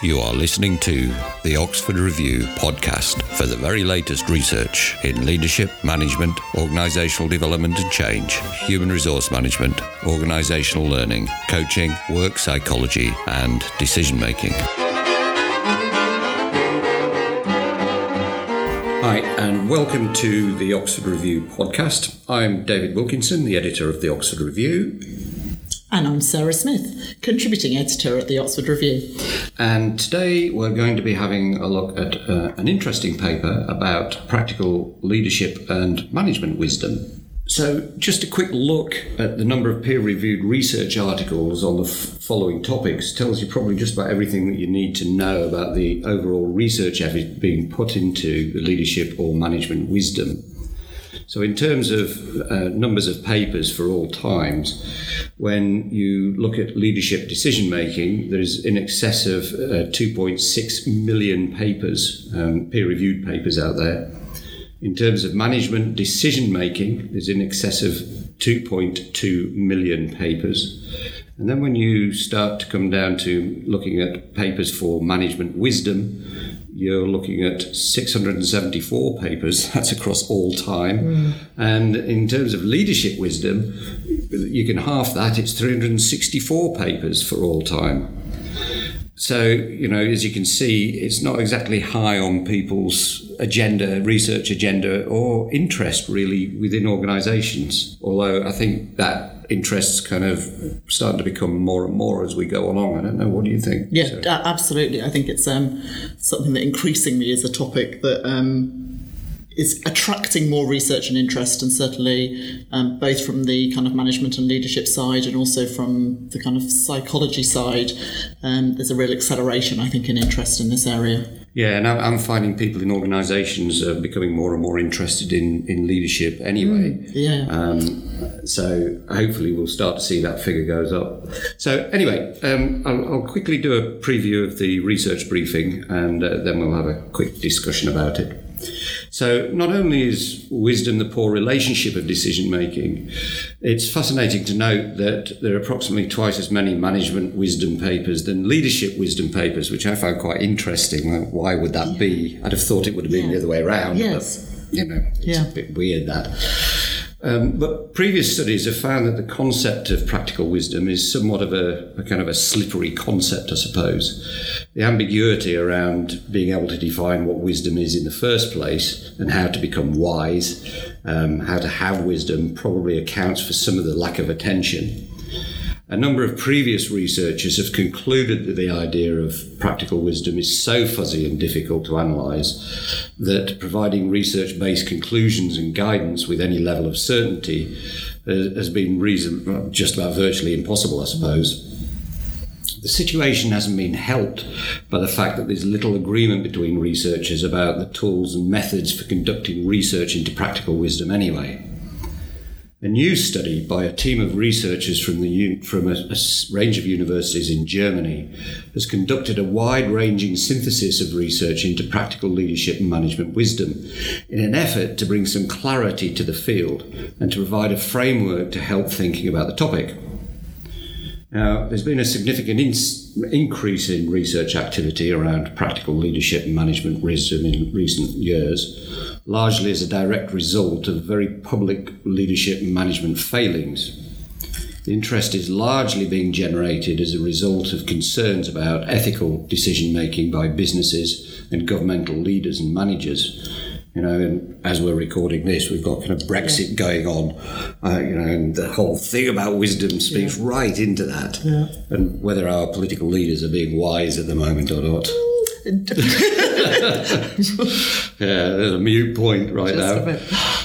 You are listening to the Oxford Review podcast for the very latest research in leadership, management, organisational development and change, human resource management, organisational learning, coaching, work psychology, and decision making. Hi, and welcome to the Oxford Review podcast. I'm David Wilkinson, the editor of the Oxford Review. And I'm Sarah Smith, contributing editor at the Oxford Review. And today we're going to be having a look at uh, an interesting paper about practical leadership and management wisdom. So, just a quick look at the number of peer reviewed research articles on the f- following topics tells you probably just about everything that you need to know about the overall research effort being put into the leadership or management wisdom. So, in terms of uh, numbers of papers for all times, when you look at leadership decision making, there's in excess of uh, 2.6 million papers, um, peer reviewed papers out there. In terms of management decision making, there's in excess of 2.2 million papers. And then when you start to come down to looking at papers for management wisdom, you're looking at 674 papers. That's across all time. Mm. And in terms of leadership wisdom, you can half that. It's 364 papers for all time. So, you know, as you can see, it's not exactly high on people's agenda, research agenda, or interest really within organizations. Although I think that interest's kind of starting to become more and more as we go along. I don't know. What do you think? Yeah, so. absolutely. I think it's um, something that increasingly is a topic that um, is attracting more research and interest, and certainly um, both from the kind of management and leadership side, and also from the kind of psychology side, um, there's a real acceleration, I think, in interest in this area. Yeah, and I'm finding people in organisations are becoming more and more interested in, in leadership anyway. Mm, yeah. Um, so hopefully we'll start to see that figure goes up. So anyway, um, I'll, I'll, quickly do a preview of the research briefing, and uh, then we'll have a quick discussion about it. So, not only is wisdom the poor relationship of decision making, it's fascinating to note that there are approximately twice as many management wisdom papers than leadership wisdom papers, which I found quite interesting. Why would that yeah. be? I'd have thought it would have been yeah. the other way around. Yes. But, you know, it's yeah. a bit weird that. Um, but previous studies have found that the concept of practical wisdom is somewhat of a, a, kind of a slippery concept, I suppose. The ambiguity around being able to define what wisdom is in the first place and how to become wise, um, how to have wisdom, probably accounts for some of the lack of attention a number of previous researchers have concluded that the idea of practical wisdom is so fuzzy and difficult to analyse that providing research based conclusions and guidance with any level of certainty uh, has been reason, just about virtually impossible, I suppose. The situation hasn't been helped by the fact that there's little agreement between researchers about the tools and methods for conducting research into practical wisdom anyway. A new study by a team of researchers from, the, from a, a range of universities in Germany has conducted a wide ranging synthesis of research into practical leadership and management wisdom in an effort to bring some clarity to the field and to provide a framework to help thinking about the topic. Now, there's been a significant in- increase in research activity around practical leadership and management wisdom in recent years largely as a direct result of very public leadership and management failings. The interest is largely being generated as a result of concerns about ethical decision making by businesses and governmental leaders and managers. You know, and as we're recording this, we've got kind of Brexit yeah. going on, uh, you know, and the whole thing about wisdom speaks yeah. right into that. Yeah. And whether our political leaders are being wise at the moment or not. yeah, there's a mute point right Just now.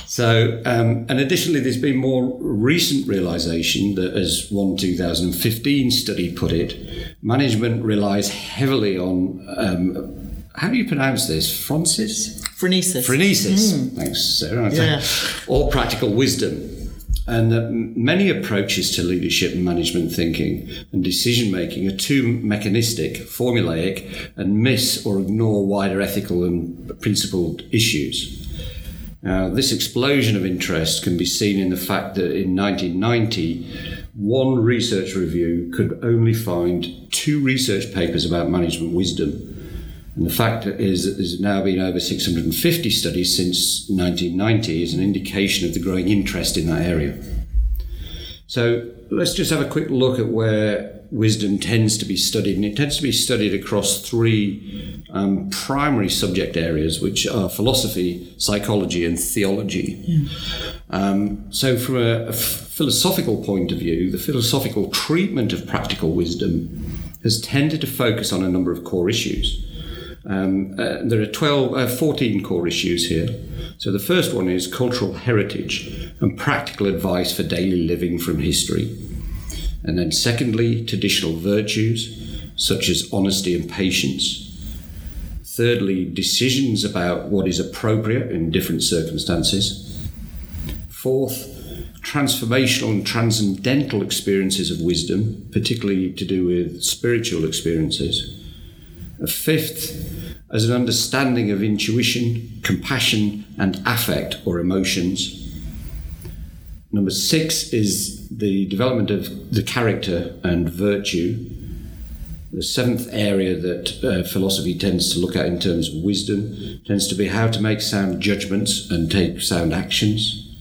So, um, and additionally, there's been more recent realization that, as one 2015 study put it, management relies heavily on. Um, how do you pronounce this? Francis? Phronesis. Phronesis. Mm. Thanks, Sarah. Yeah. Or practical wisdom and that many approaches to leadership and management thinking and decision making are too mechanistic, formulaic, and miss or ignore wider ethical and principled issues. Now, this explosion of interest can be seen in the fact that in 1990, one research review could only find two research papers about management wisdom. And the fact is that there's now been over 650 studies since 1990 is an indication of the growing interest in that area. So let's just have a quick look at where wisdom tends to be studied, and it tends to be studied across three um, primary subject areas, which are philosophy, psychology, and theology. Yeah. Um, so, from a, a philosophical point of view, the philosophical treatment of practical wisdom has tended to focus on a number of core issues. Um, uh, there are 12, uh, 14 core issues here. So the first one is cultural heritage and practical advice for daily living from history. And then, secondly, traditional virtues such as honesty and patience. Thirdly, decisions about what is appropriate in different circumstances. Fourth, transformational and transcendental experiences of wisdom, particularly to do with spiritual experiences. Fifth, as an understanding of intuition, compassion, and affect or emotions. Number six is the development of the character and virtue. The seventh area that uh, philosophy tends to look at in terms of wisdom tends to be how to make sound judgments and take sound actions.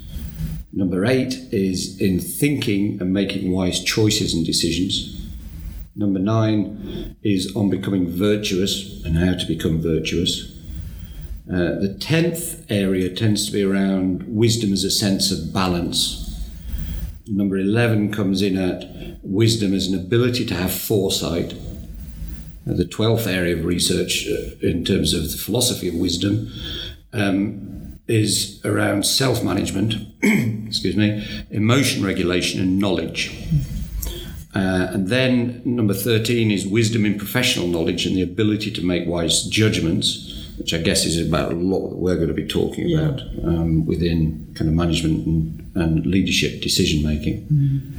Number eight is in thinking and making wise choices and decisions. Number nine is on becoming virtuous and how to become virtuous. Uh, the tenth area tends to be around wisdom as a sense of balance Number 11 comes in at wisdom as an ability to have foresight. the 12th area of research uh, in terms of the philosophy of wisdom um, is around self management, excuse me, emotion regulation, and knowledge. Uh, and then number 13 is wisdom in professional knowledge and the ability to make wise judgments which I guess is about a lot that we're going to be talking yeah. about um, within kind of management and, and leadership decision making. Mm.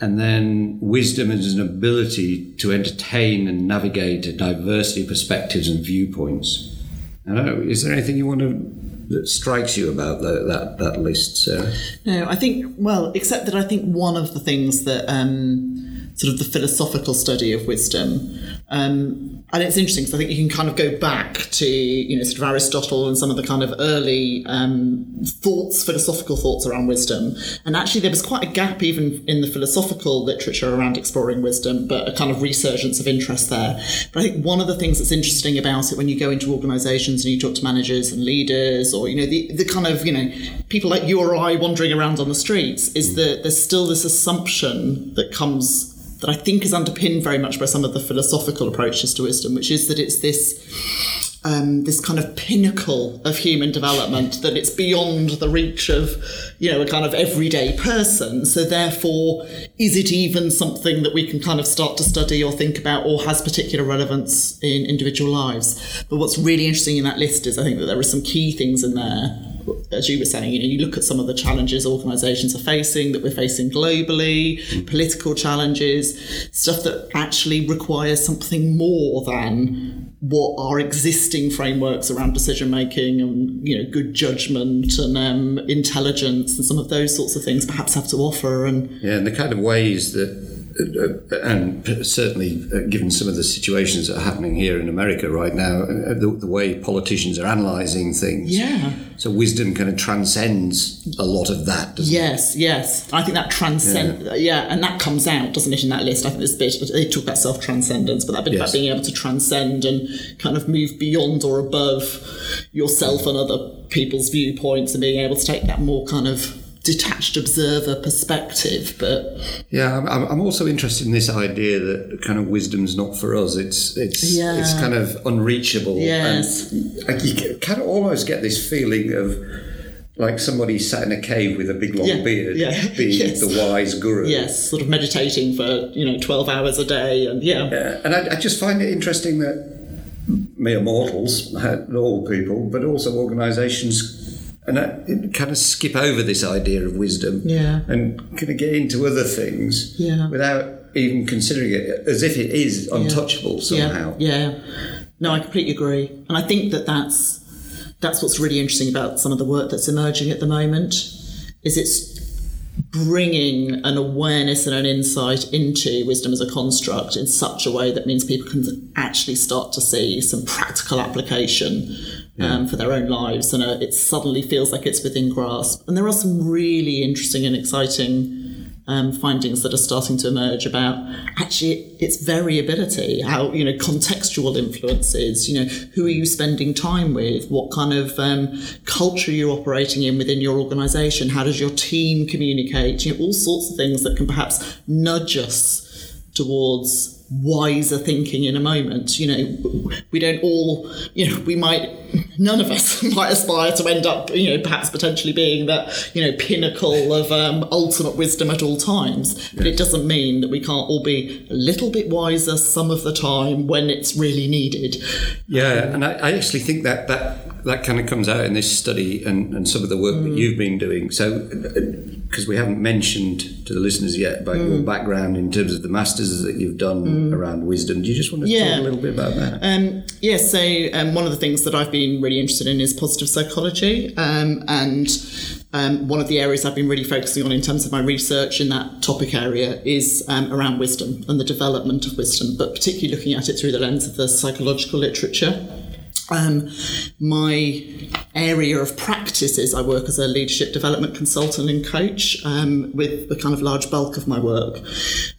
And then wisdom is an ability to entertain and navigate a diversity of perspectives and viewpoints. I don't know, is there anything you want to that strikes you about the, that that list, Sarah? No, I think well, except that I think one of the things that um, sort of the philosophical study of wisdom um, and it's interesting because I think you can kind of go back to you know sort of Aristotle and some of the kind of early um, thoughts, philosophical thoughts around wisdom. And actually, there was quite a gap even in the philosophical literature around exploring wisdom, but a kind of resurgence of interest there. But I think one of the things that's interesting about it when you go into organisations and you talk to managers and leaders, or you know the the kind of you know people like you or I wandering around on the streets, is mm. that there's still this assumption that comes that I think is underpinned very much by some of the philosophical approaches to wisdom, which is that it's this um, this kind of pinnacle of human development that it's beyond the reach of you know a kind of everyday person. So therefore is it even something that we can kind of start to study or think about or has particular relevance in individual lives? But what's really interesting in that list is i think that there are some key things in there as you were saying, you know, you look at some of the challenges organisations are facing, that we're facing globally, mm. political challenges, stuff that actually requires something more than what our existing frameworks around decision making and you know good judgment and um, intelligence and some of those sorts of things perhaps have to offer. And yeah, and the kind of ways that and certainly uh, given some of the situations that are happening here in America right now, uh, the, the, way politicians are analysing things. Yeah. So wisdom kind of transcends a lot of that, yes, it? yes. I think that transcends, yeah. yeah. and that comes out, doesn't it, in that list? I think there's a bit, they talk about self transcendence, but that bit yes. about being able to transcend and kind of move beyond or above yourself and other people's viewpoints and being able to take that more kind of detached observer perspective. But yeah, I'm, I'm also interested in this idea that kind of wisdom's not for us. It's it's yeah. it's kind of unreachable. Yes, and you kind of almost get this feeling of like somebody sat in a cave with a big long yeah, beard, yeah, being yes. the wise guru. Yes, sort of meditating for you know twelve hours a day, and yeah. yeah and I, I, just find it interesting that mere mortals, normal people, but also organisations and I kind of skip over this idea of wisdom yeah. and kind of get into other things yeah. without even considering it as if it is untouchable yeah. somehow. Yeah. yeah. No, I completely agree. And I think that that's, that's what's really interesting about some of the work that's emerging at the moment is it's bringing an awareness and an insight into wisdom as a construct in such a way that means people can actually start to see some practical application um, for their own lives, and uh, it suddenly feels like it's within grasp. And there are some really interesting and exciting um, findings that are starting to emerge about actually its variability, how you know contextual influences. You know, who are you spending time with? What kind of um, culture you're operating in within your organisation? How does your team communicate? You know, all sorts of things that can perhaps nudge us towards wiser thinking in a moment. You know, we don't all, you know, we might, none of us might aspire to end up, you know, perhaps potentially being that, you know, pinnacle of um, ultimate wisdom at all times. But it doesn't mean that we can't all be a little bit wiser some of the time when it's really needed. Yeah, and I, I actually think that that that kind of comes out in this study and, and some of the work Mm. that you've been doing. So, because we haven't mentioned to the listeners yet about Mm. your background in terms of the masters that you've done around wisdom, do you just want to Yeah. talk a little bit about that? Um, yeah, so um, one of the things that I've been really interested in is positive psychology. Um, and um, one of the areas I've been really focusing on in terms of my research in that topic area is um, around wisdom and the development of wisdom, but particularly looking at it through the lens of the psychological literature. Um, my area of practice is I work as a leadership development consultant and coach um, with the kind of large bulk of my work.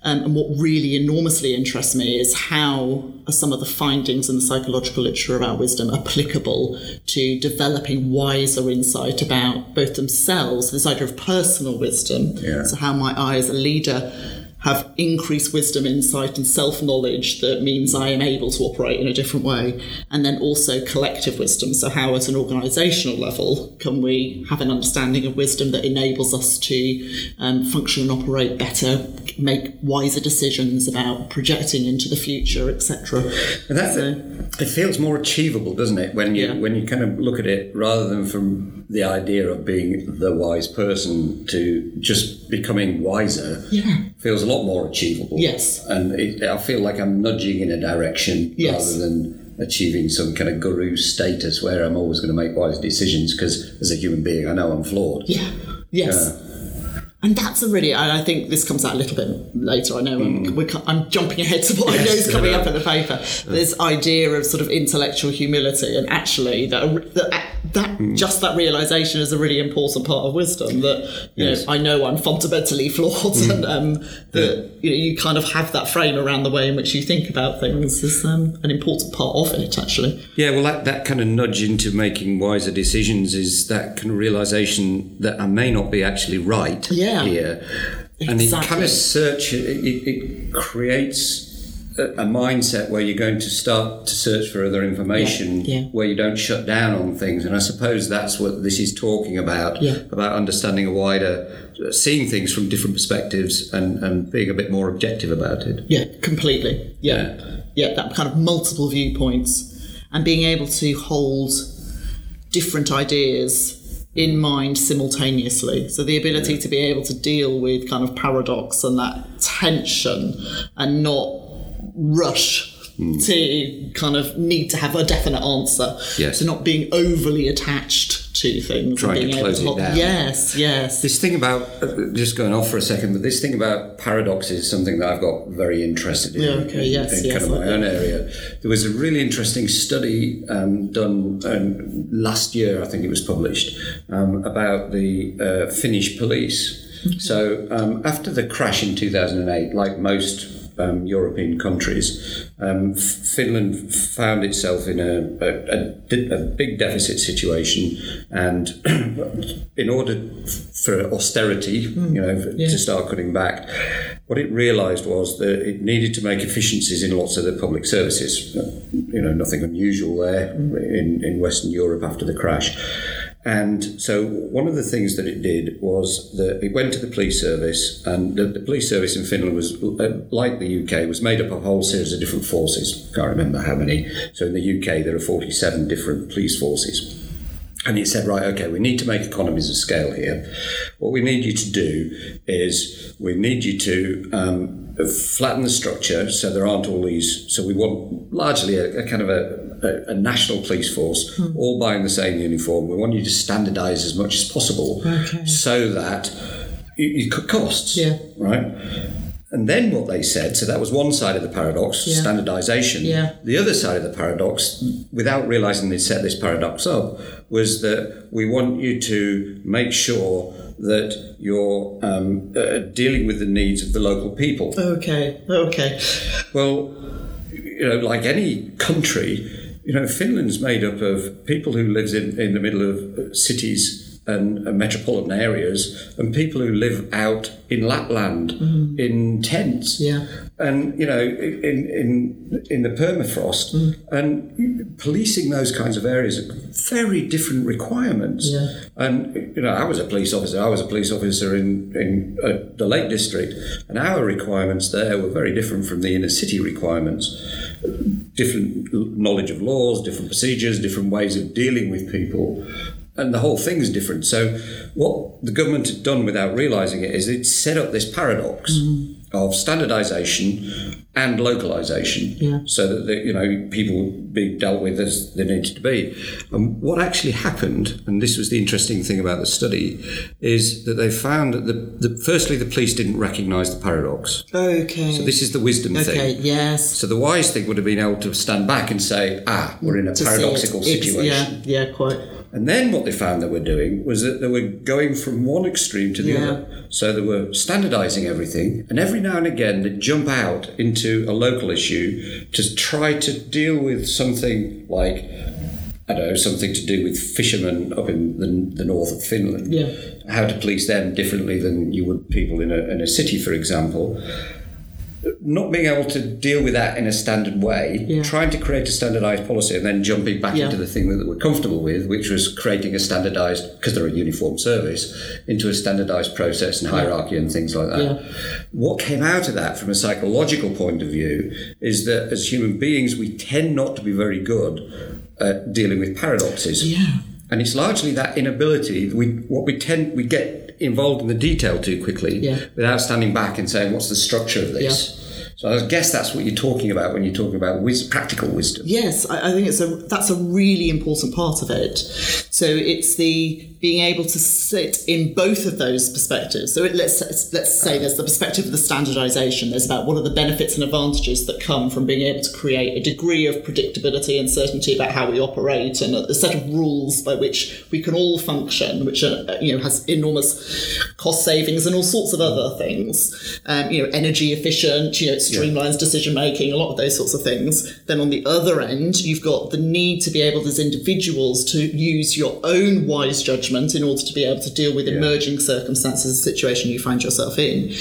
Um, and what really enormously interests me is how are some of the findings in the psychological literature about wisdom applicable to developing wiser insight about both themselves, this idea of personal wisdom. Yeah. So, how might I, as a leader, have increased wisdom, insight, and self knowledge that means I am able to operate in a different way. And then also collective wisdom. So, how at an organisational level can we have an understanding of wisdom that enables us to um, function and operate better, make wiser decisions about projecting into the future, etc. And that, So- it feels more achievable, doesn't it? When you Yeah. when you kind of look at it rather than from the idea of being the wise person to just becoming wiser. Yeah. feels a lot more achievable. Yes. and it, I feel like I'm nudging in a direction Yes. rather than achieving some kind of guru status where I'm always going to make wise decisions because as a human being I know I'm flawed. Yeah. Yes. Uh, And that's a really, and I think this comes out a little bit later. I know I'm, we're, I'm jumping ahead to what I know is coming know. up in the paper. This idea of sort of intellectual humility, and actually that that, that just that realization is a really important part of wisdom. That you Yes. know, I know I'm fundamentally flawed, and um, that you know, you kind of have that frame around the way in which you think about things is um, an important part of it. Actually, Yeah, well, that, that kind of nudge into making wiser decisions is that kind of realization that I may not be actually right Yeah. Here. And it kind of search, it, it, creates a, a mindset where you're going to start to search for other information Yeah, yeah. where you don't shut down on things. And I suppose that's what this is talking about, Yeah. about understanding a wider, seeing things from different perspectives and, and being a bit more objective about it. Yeah, completely. Yeah. yeah. that kind of multiple viewpoints and being able to hold different ideas in mind simultaneously. So the ability to be able to deal with kind of paradox and that tension and not rush to kind of need to have a definite answer. Yes. So not being overly attached to things Trying to and being close able to hold down. Yes, yes. This thing about uh, just going off for a second, but this thing about paradox is something that I've got very interested in. Yeah, okay, in, yes, in yes, kind of my own area. There was a really interesting study um, done um, last year, I think it was published, um, about the uh, Finnish police. So um, after the crash in 2008, like most um, European countries, um, Finland found itself in a, a, a, a big deficit situation, and in order for austerity, you know, for- to start cutting back, what it realised was that it needed to make efficiencies in lots of the public services. You know, nothing unusual there in, in Western Europe after the crash. And so, one of the things that it did was that it went to the police service, and the, the police service in Finland was, uh, like the UK, was made up of a whole series of different forces. I can't remember how many. So, in the UK, there are 47 different police forces. And it said, right, okay, we need to make economies of scale here. What we need you to do is we need you to um, flatten the structure so there aren't all these. So we want largely a, a kind of a, a, a national police force, all buying the same uniform. We want you to standardise as much as possible Okay. so that you, cut costs. Yeah. Right. And then what they said, so that was one side of the paradox, Yeah. standardization. Yeah. The other side of the paradox, without realizing they set this paradox up, was that we want you to make sure that you're um, uh, dealing with the needs of the local people. Okay. Okay. Well, you know, like any country, you know, Finland's made up of people who lives in, in the middle of uh, cities and, and metropolitan areas, and people who live out in Lapland in tents. Yeah. And you know, in in in the permafrost, and policing those kinds of areas are very different requirements. Yeah. And you know, I was a police officer. I was a police officer in in uh, the Lake District, and our requirements there were very different from the inner city requirements. Different knowledge of laws, different procedures, different ways of dealing with people, and the whole thing's different. So, what the government had done without realizing it is it set up this paradox mm. Of standardization and localization, Yeah. so that the, you know people would be dealt with as they needed to be. And what actually happened, and this was the interesting thing about the study, is that they found that the, the firstly the police didn't recognise the paradox. Okay. So this is the wisdom okay. thing. Yes. So the wise thing would have been able to stand back and say, "Ah, we're in a To it. paradoxical situation." Yeah. Yeah. Quite. And then what they found they were doing was that they were going from one extreme to the Yeah. other. So they were standardizing everything, and every now and again they'd jump out into a local issue to try to deal with something like, I don't know, something to do with fishermen up in the, the north of Finland. Yeah. How to police them differently than you would people in a, in a city, for example. Not being able to deal with that in a standard way, Yeah. trying to create a standardized policy and then jumping back Yeah. into the thing that we're comfortable with, which was creating a standardized, because they're a uniform service, into a standardized process and hierarchy and things like that. Yeah. What came out of that from a psychological point of view is that as human beings, we tend not to be very good at dealing with paradoxes. Yeah. And it's largely that inability. We what we tend we get involved in the detail too quickly Yeah. without standing back and saying, "What's the structure of this?" So I guess that's what you're talking about when you're talking about wis- practical wisdom. Yes, I, I think it's a that's a really important part of it. So it's the being able to sit in both of those perspectives. So it, let's let's say there's the perspective of the standardization. There's about what are the benefits and advantages that come from being able to create a degree of predictability and certainty about how we operate and a, a set of rules by which we can all function, which are, uh, you know has enormous cost savings and all sorts of other things. Um, you know, energy efficient. You know, it streamlines decision making. A lot of those sorts of things. Then on the other end, you've got the need to be able as individuals to use your own wise judgment in order to be able to deal with emerging circumstances, the situation you find yourself in.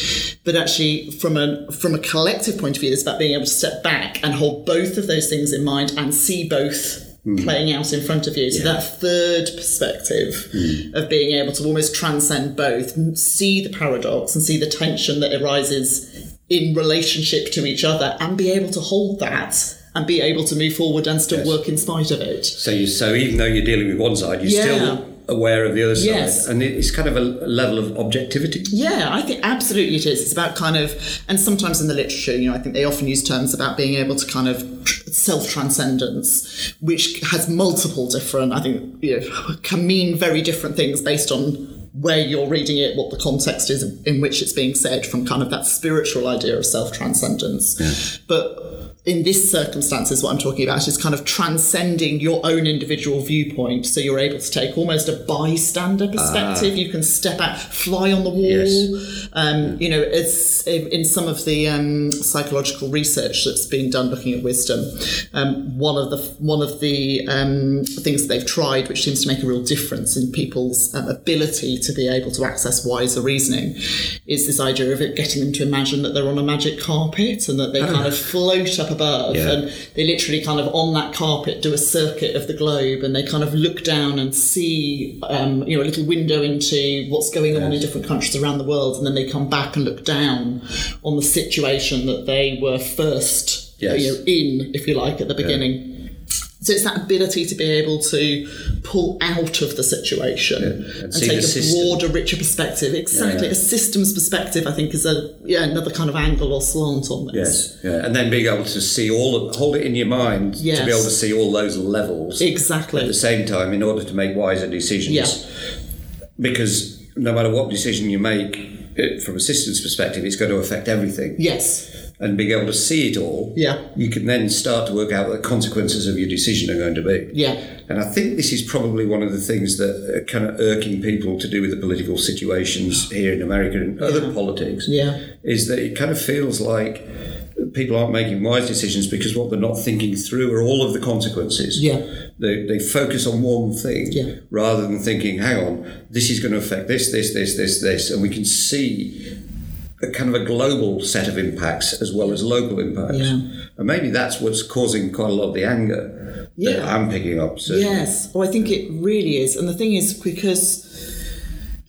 But actually, from a from a collective point of view, it's about being able to step back and hold both of those things in mind and see both hmm. playing out in front of you. So that third perspective hmm. of being able to almost transcend both, see the paradox and see the tension that arises in relationship to each other, and be able to hold that and be able to move forward and still Yes. work in spite of it. So you so even though you're dealing with one side, you're Yeah. still aware of the other side, Yes. and it's kind of a level of objectivity. Yeah, I think absolutely it is. It's about kind of, and sometimes in the literature, you know, I think they often use terms about being able to kind of self transcendence, which has multiple different, I think, you know, can mean very different things based on where you're reading it, what the context is in which it's being said, from kind of that spiritual idea of self transcendence. But in this circumstances, what I'm talking about is kind of transcending your own individual viewpoint. So you're able to take almost a bystander perspective. You can step out, fly on the wall. Yes. Um, you know, it's in some of the um, psychological research that's being done looking at wisdom. Um, one of the one of the um, things that they've tried, which seems to make a real difference in people's um, ability to be able to access wiser reasoning, is this idea of it getting them to imagine that they're on a magic carpet and that they kind of float up above, Yeah. and they literally kind of on that carpet do a circuit of the globe, and they kind of look down and see, um, you know, a little window into what's going on in different countries around the world, and then they come back and look down on the situation that they were first, Yes. you know, in, if you like, at the beginning. So it's that ability to be able to pull out of the situation and and, take a system. broader, richer perspective. Exactly, Yeah. a systems perspective. I think is a yeah another kind of angle or slant on this. Yes, yeah, and then being able to see all, of, hold it in your mind to be able to see all those levels Exactly. at the same time in order to make wiser decisions. Yeah. Because no matter what decision you make, it, from a systems perspective, it's going to affect everything. Yes. And being able to see it all, Yeah. you can then start to work out what the consequences of your decision are going to be. Yeah. And I think this is probably one of the things that are kind of irking people to do with the political situations here in America and other politics. Yeah. Is that it kind of feels like people aren't making wise decisions because what they're not thinking through are all of the consequences. Yeah. They, they focus on one thing Yeah. rather than thinking, hang on, this is going to affect this, this, this, this, this. And we can see a kind of a global set of impacts as well as local impacts. Yeah. And maybe that's what's causing quite a lot of the anger that Yeah. I'm picking up. So Yes, well, I think it really is. And the thing is, because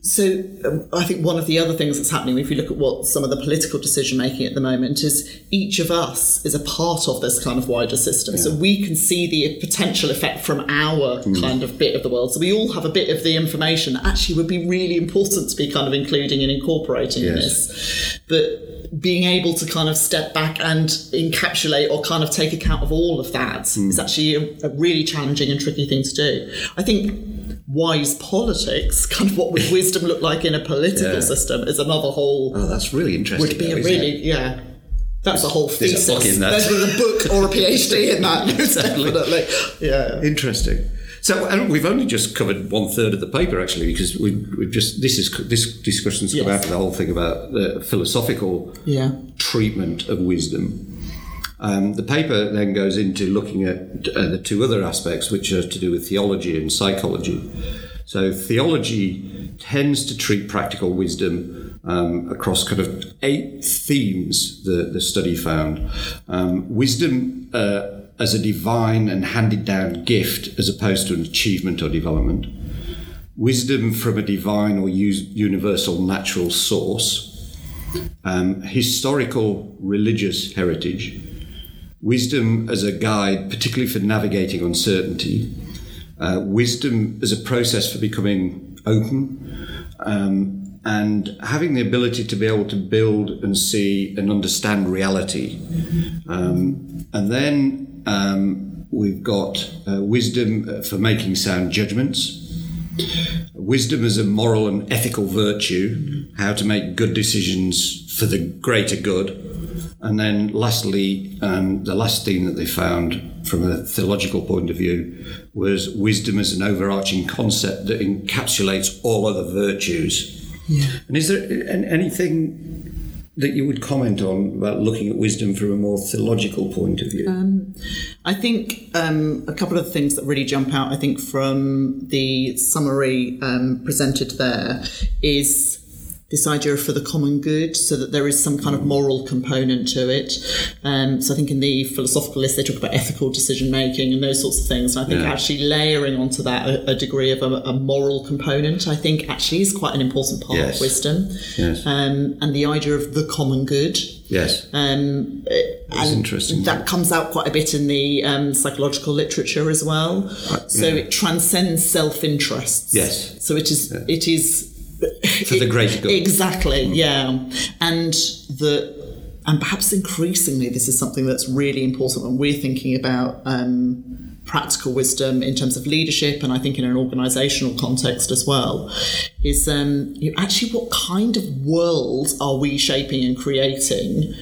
so um, I think one of the other things that's happening, if you look at what some of the political decision making at the moment, is each of us is a part of this kind of wider system. So we can see the potential effect from our kind of bit of the world. So we all have a bit of the information that actually would be really important to be kind of including and incorporating in this. But being able to kind of step back and encapsulate or kind of take account of all of that is actually a, a really challenging and tricky thing to do. I think wise politics, kind of what would wisdom look like in a political Yeah. system, is another whole Oh, that's really interesting. would be though, a really yeah. That's a whole There's thesis. a book in that. There's a book or a PhD in that. Definitely. Yeah. Interesting. So and we've only just covered one third of the paper actually, because we, we've just this is this discussion's come Yes. out of the whole thing about the philosophical Yeah. treatment of wisdom. Um, the paper then goes into looking at uh, the two other aspects, which are to do with theology and psychology. So, theology tends to treat practical wisdom um, across kind of eight themes, the, the study found. Um, wisdom uh, as a divine and handed down gift as opposed to an achievement or development. Wisdom from a divine or universal natural source um, historical religious heritage, wisdom as a guide, particularly for navigating uncertainty, uh, wisdom as a process for becoming open, um, and having the ability to be able to build and see and understand reality. Um, and then um, we've got uh, wisdom uh, for making sound judgments wisdom as a moral and ethical virtue, how to make good decisions for the greater good. And then, lastly, um, the last theme that they found from a theological point of view was wisdom as an overarching concept that encapsulates all other virtues. Yeah. And is there anything that you would comment on about looking at wisdom from a more theological point of view? I think um, a couple of things that really jump out, I think, from the summary um, presented there is this idea for the common good, so that there is some kind of moral component to it. Um, so I think in the philosophical list, they talk about ethical decision making and those sorts of things. And I think Yeah. actually layering onto that a, a degree of a, a moral component, I think actually is quite an important part Yes. of wisdom. Yes. Um, and the idea of the common good. yes. Um, That's interesting. That comes out quite a bit in the um, psychological literature as well. So it transcends self-interests. Yes. So it is. It is For the greater good. Exactly. Yeah. And the and perhaps increasingly this is something that's really important when we're thinking about. Um, practical wisdom in terms of leadership and I think in an organizational context as well is um, you know, actually what kind of world are we shaping and creating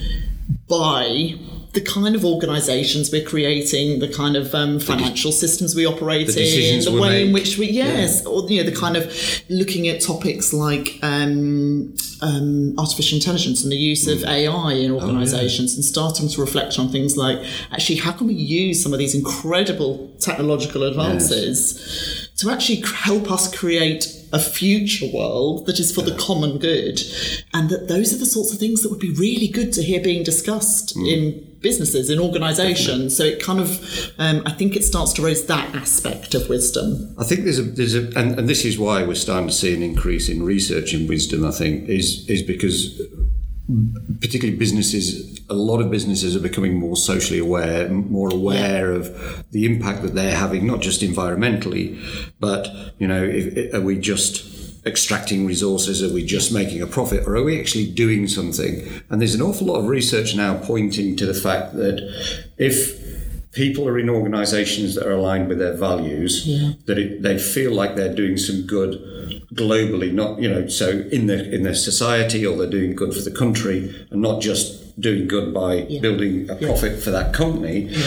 by the kind of organizations we're creating, the kind of um, financial systems we operate in, the way in which we, yes, or you know, the kind of looking at topics like um, um, artificial intelligence and the use of AI in organizations and starting to reflect on things like actually, how can we use some of these incredible technological advances to actually help us create a future world that is for the common good, and that those are the sorts of things that would be really good to hear being discussed in businesses, in organisations. So it kind of, um, I think it starts to raise that aspect of wisdom. I think there's a there's a and, and this is why we're starting to see an increase in research in wisdom. I think is is because particularly businesses, a lot of businesses are becoming more socially aware, more aware of the impact that they're having, not just environmentally, but you know, if, are we just extracting resources? Are we just making a profit, or are we actually doing something? And there's an awful lot of research now pointing to the fact that if people are in organisations that are aligned with their values, that it, they feel like they're doing some good globally, not you know, so in the in their society or they're doing good for the country, and not just doing good by yeah. building a profit yeah. for that company. Yeah.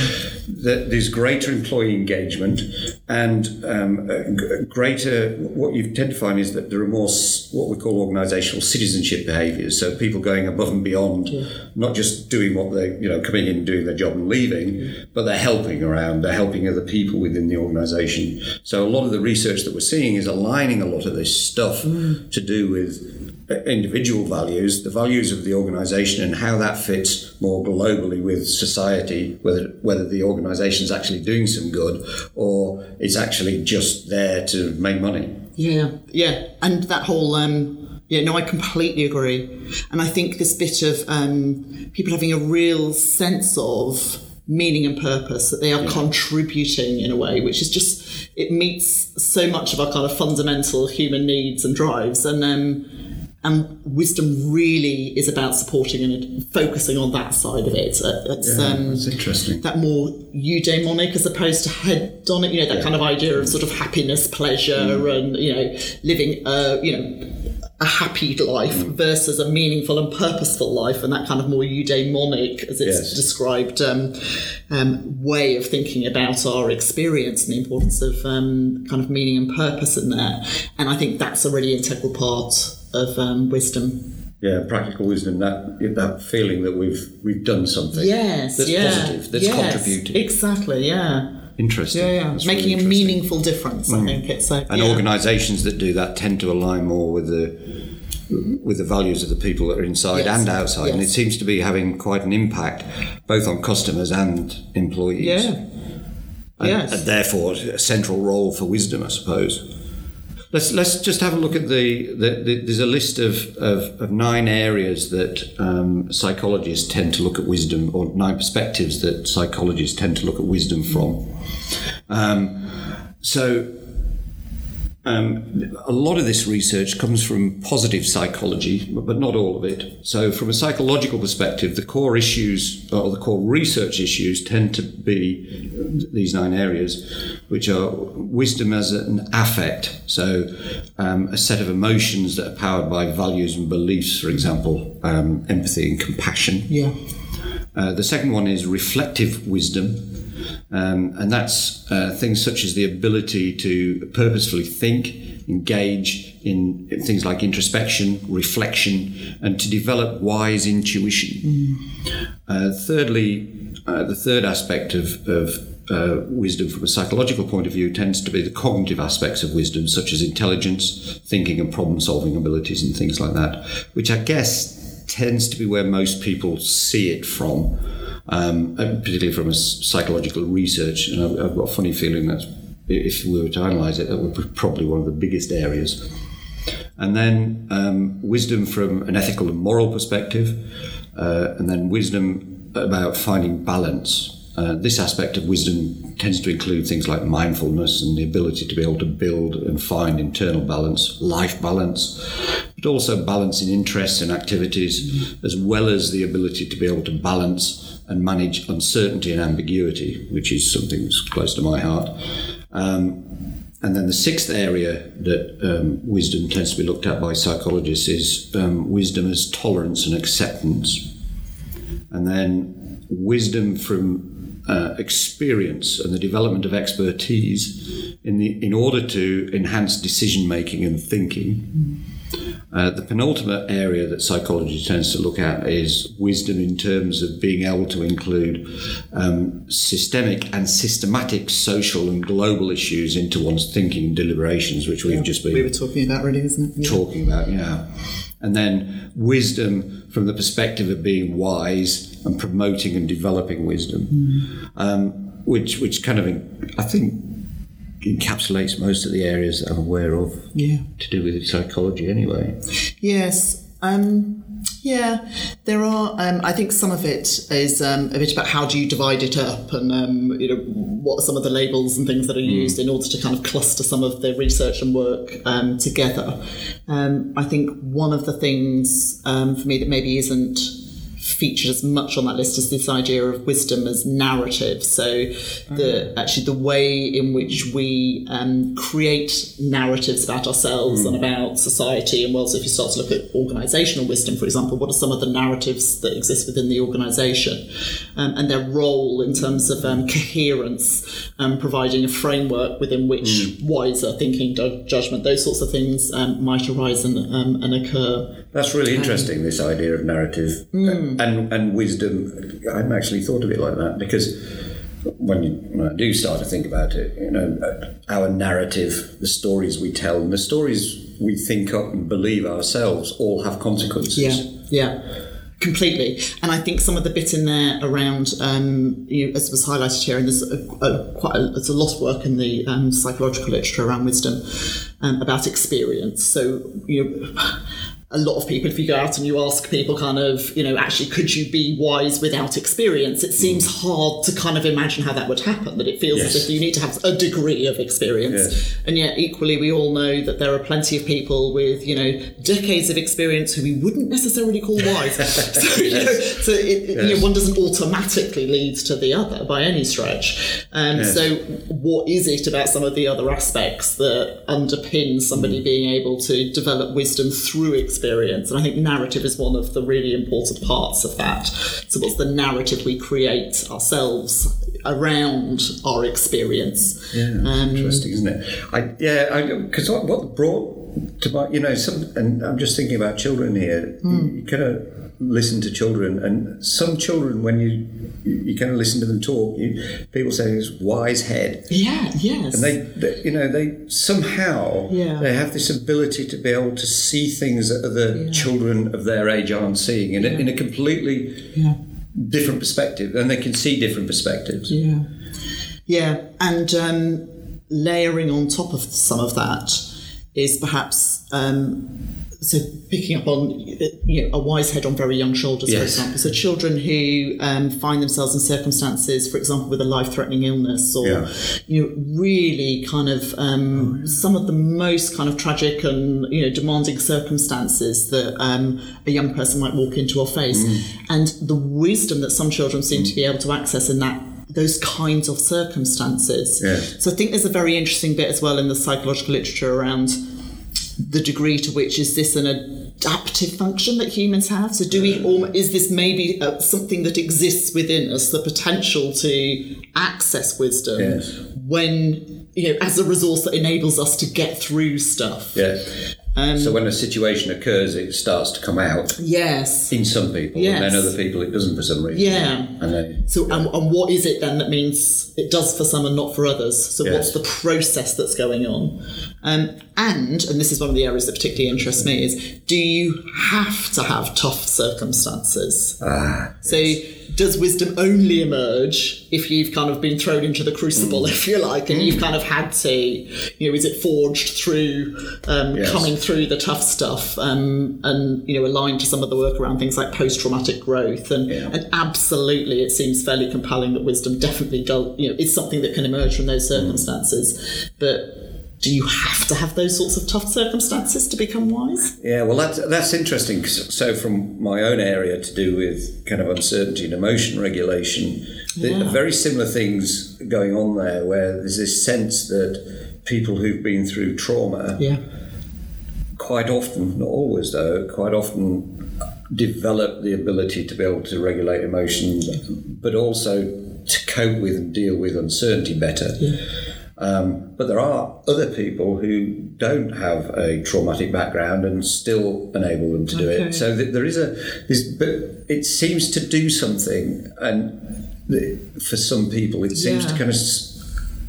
That there's greater employee engagement and um, greater. What you tend to find is that there are more what we call organisational citizenship behaviours. So people going above and beyond, not just doing what they you know coming in doing their job and leaving, but they're helping around. They're helping other people within the organisation. So a lot of the research that we're seeing is aligning a lot of this stuff mm. to do with individual values, the values of the organisation, and how that fits more globally with society, whether whether the organisation is actually doing some good or it's actually just there to make money. Yeah, yeah, and that whole. Um, yeah, no, I completely agree, and I think this bit of um, people having a real sense of meaning and purpose that they are yeah. contributing in a way which is just it meets so much of our kind of fundamental human needs and drives and um, and wisdom really is about supporting and focusing on that side of it. Uh, it's, yeah, um, that's interesting. That more eudaimonic as opposed to hedonic, you know, that yeah. kind of idea of sort of happiness, pleasure, mm. and you know, living, uh, you know, a happy life mm. versus a meaningful and purposeful life, and that kind of more eudaimonic, as it's yes. described, um, um, way of thinking about our experience and the importance of um, kind of meaning and purpose in there. And I think that's a really integral part of um, wisdom. Yeah, practical wisdom. That that feeling that we've we've done something. Yes, that's yeah. positive. That's yes, contributing. Exactly. Yeah. Interesting. Yeah, yeah. That's Making really a meaningful difference. Mm. I think it's like, and yeah. organisations that do that tend to align more with the with the values of the people that are inside yes. and outside, yes. and it seems to be having quite an impact both on customers and employees. Yeah. And, yes. and therefore a central role for wisdom, I suppose. Let's let's just have a look at the, the, the there's a list of, of, of nine areas that um, psychologists tend to look at wisdom, or nine perspectives that psychologists tend to look at wisdom from. Um, so um, a lot of this research comes from positive psychology, but not all of it. So, from a psychological perspective, the core issues or the core research issues tend to be these nine areas, which are wisdom as an affect. So, um, a set of emotions that are powered by values and beliefs, for example, um, empathy and compassion. Yeah. Uh, the second one is reflective wisdom, um, and that's uh, things such as the ability to purposefully think, engage in, in, things like introspection, reflection, and to develop wise intuition. Mm. Uh, thirdly, uh, the third aspect of, of uh, wisdom from a psychological point of view tends to be the cognitive aspects of wisdom, such as intelligence, thinking, and problem solving abilities, and things like that, which I guess tends to be where most people see it from um, particularly from a psychological research. And I've, I've, got a funny feeling that if we were to analyse it, that would be probably one of the biggest areas. And then um, wisdom from an ethical and moral perspective, uh, and then wisdom about finding balance. Uh, this aspect of wisdom tends to include things like mindfulness and the ability to be able to build and find internal balance, life balance, but also balancing interests and activities, as well as the ability to be able to balance and manage uncertainty and ambiguity, which is something that's close to my heart. Um, and then the sixth area that um, wisdom tends to be looked at by psychologists is um, wisdom as tolerance and acceptance. And then wisdom from uh, experience and the development of expertise in, the, in order to enhance decision making and thinking. Uh, the penultimate area that psychology tends to look at is wisdom in terms of being able to include um, systemic and systematic social and global issues into one's thinking and deliberations, which we've just been we were talking about, really, isn't it? Yeah. Talking about, yeah. And then wisdom from the perspective of being wise and promoting and developing wisdom, mm. um, which which kind of I think encapsulates most of the areas that I'm aware of. Yeah. To do with psychology, anyway. Yes. Um, yeah, there are. Um, I think some of it is um, a bit about how do you divide it up, and um, you know what are some of the labels and things that are hmm. used mm. in order to kind of cluster some of the research and work um, together. Um, I think one of the things um, for me that maybe isn't featured as much on that list as this idea of wisdom as narrative. So the actually the way in which we um, create narratives about ourselves and about society and world. So if you start to look at organisational wisdom, for example, what are some of the narratives that exist within the organisation um, and their role in terms of um, coherence, um, providing a framework within which wiser thinking, ju- judgment, those sorts of things um, might arise and, um, and occur. That's really interesting. This idea of narrative and and wisdom. I hadn't actually thought of it like that because when, you, when I do start to think about it, you know, our narrative, the stories we tell, and the stories we think up and believe ourselves, all have consequences. Yeah, yeah, completely. And I think some of the bit in there around, um, you know, as was highlighted here, and there's a, a, quite a, there's a lot of work in the um, psychological literature around wisdom um, about experience. So you know. A lot of people, if you go out and you ask people, kind of, you know, actually, could you be wise without experience? It seems hard to kind of imagine how that would happen. That it feels as if you need to have a degree of experience, Yes. and yet equally, we all know that there are plenty of people with, you know, decades of experience who we wouldn't necessarily call wise. so, you know, so it, you know, one doesn't automatically lead to the other by any stretch. Um, Yes. So, what is it about some of the other aspects that underpin somebody being able to develop wisdom through experience? And I think narrative is one of the really important parts of that. So, what's the narrative we create ourselves around our experience? Yeah, Um, interesting, isn't it? I, yeah, because what, what brought to my, you know, some, and I'm just thinking about children here. You, kind of listen to children, and some children, when you you kind of listen to them talk, you, people say it's wise head. Yeah, yes. And they, they, you know, they somehow Yeah. they have this ability to be able to see things that other children of their age aren't seeing in, a, in a completely yeah. different perspective, and they can see different perspectives. Yeah. Yeah. And um, layering on top of some of that is perhaps um, so picking up on you know, a wise head on very young shoulders, for Yes. example. So children who um, find themselves in circumstances, for example, with a life-threatening illness, or Yeah. you know, really kind of um, some of the most kind of tragic and you know demanding circumstances that um, a young person might walk into or face, and the wisdom that some children seem to be able to access in that those kinds of circumstances. So I think there's a very interesting bit as well in the psychological literature around the degree to which is this an adaptive function that humans have so do we or is this maybe uh, something that exists within us the potential to access wisdom Yes. when you know as a resource that enables us to get through stuff Yeah. Um, so when a situation occurs, it starts to come out yes in some people, Yes. and then other people it doesn't for some reason. Yeah. And they, So, and, and what is it then that means it does for some and not for others? So, Yes. what's the process that's going on? Um, and, and this is one of the areas that particularly interests me, is do you have to have tough circumstances? ah, So, does wisdom only emerge if you've kind of been thrown into the crucible, Mm. if you like, and you've kind of had to, you know, is it forged through um, Yes. coming through the tough stuff um, and, you know, aligned to some of the work around things like post traumatic growth? And, Yeah. and absolutely, it seems fairly compelling that wisdom definitely does, you know, is something that can emerge from those circumstances. But do you have to have those sorts of tough circumstances to become wise? yeah. Well, that's that's interesting. So, from my own area to do with kind of uncertainty and emotion regulation, Yeah. are very similar things going on there, where there's this sense that people who've been through trauma Yeah. quite often, not always though, quite often develop the ability to be able to regulate emotions, but also to cope with and deal with uncertainty better. Um, but there are other people who don't have a traumatic background and still enable them to do it. So th- there is a this, but it seems to do something, and th- for some people, it seems to kind of s-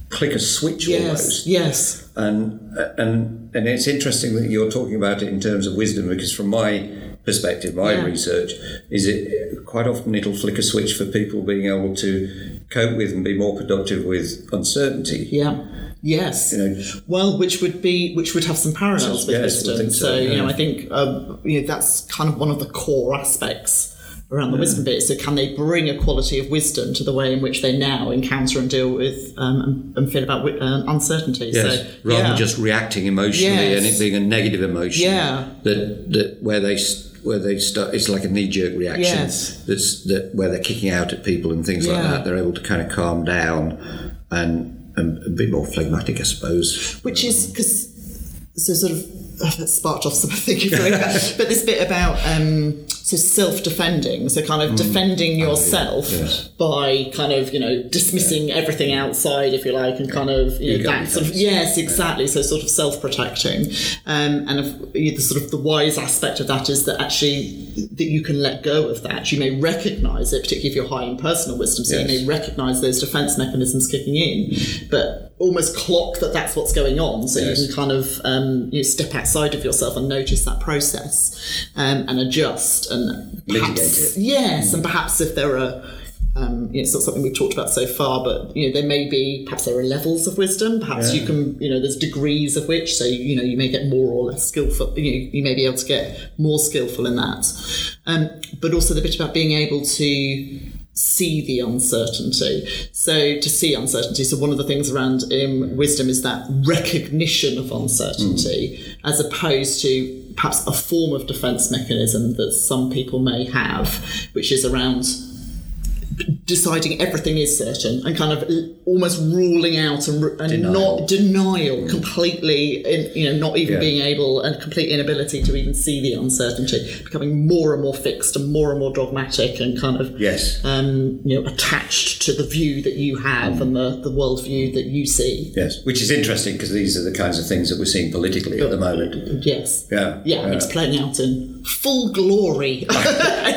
click a switch Yes. almost Yes. and and and it's interesting that you're talking about it in terms of wisdom because from my perspective my Yeah. research is it quite often it'll flick a switch for people being able to cope with and be more productive with uncertainty Yeah. Yes. you know Well, which would be which would have some parallels with Yes, wisdom. so, so you know. I think um, you know that's kind of one of the core aspects around the wisdom bit. So, can they bring a quality of wisdom to the way in which they now encounter and deal with um, and, feel about um, uncertainty? yes So, rather yeah. than just reacting emotionally Yes. and it being a negative emotion Yeah. that that where they s- where they start. It's like a knee-jerk reaction. Yes. That's that where they're kicking out at people and things like that. They're able to kind of calm down and, and a bit more phlegmatic, I suppose. which is because so sort of sparked off some thinking for it. but this bit about um, so self-defending so kind of defending yourself yes. by kind of you know dismissing everything outside if you like and kind of you know that sort of yes. exactly. So sort of self-protecting. Um, and if, the sort of the wise aspect of that is that actually that you can let go of that. You may recognize it particularly if you're high in personal wisdom so Yes. you may recognize those defense mechanisms kicking in. But almost clock that that's what's going on so Yes. you can kind of um, you know, step outside of yourself and notice that process um, and adjust and perhaps, it. yes and perhaps if there are um, you know, it's not something we've talked about so far, but you know, there may be perhaps there are levels of wisdom. Perhaps you can, you know, there's degrees of which, so you know, you may get more or less skillful. You know, you may be able to get more skillful in that. Um, but also the bit about being able to see the uncertainty. So to see uncertainty. So one of the things around um, wisdom is that recognition of uncertainty, as opposed to perhaps a form of defense mechanism that some people may have, which is around deciding everything is certain and kind of almost ruling out and, and Denial. not denial completely in, you know not even Yeah. being able and complete inability to even see the uncertainty becoming more and more fixed and more and more dogmatic and kind of Yes. um, you know attached to the view that you have and the, the worldview that you see Yes, which is interesting because these are the kinds of things that we're seeing politically at the moment. yes Yeah, yeah, it's playing out in full glory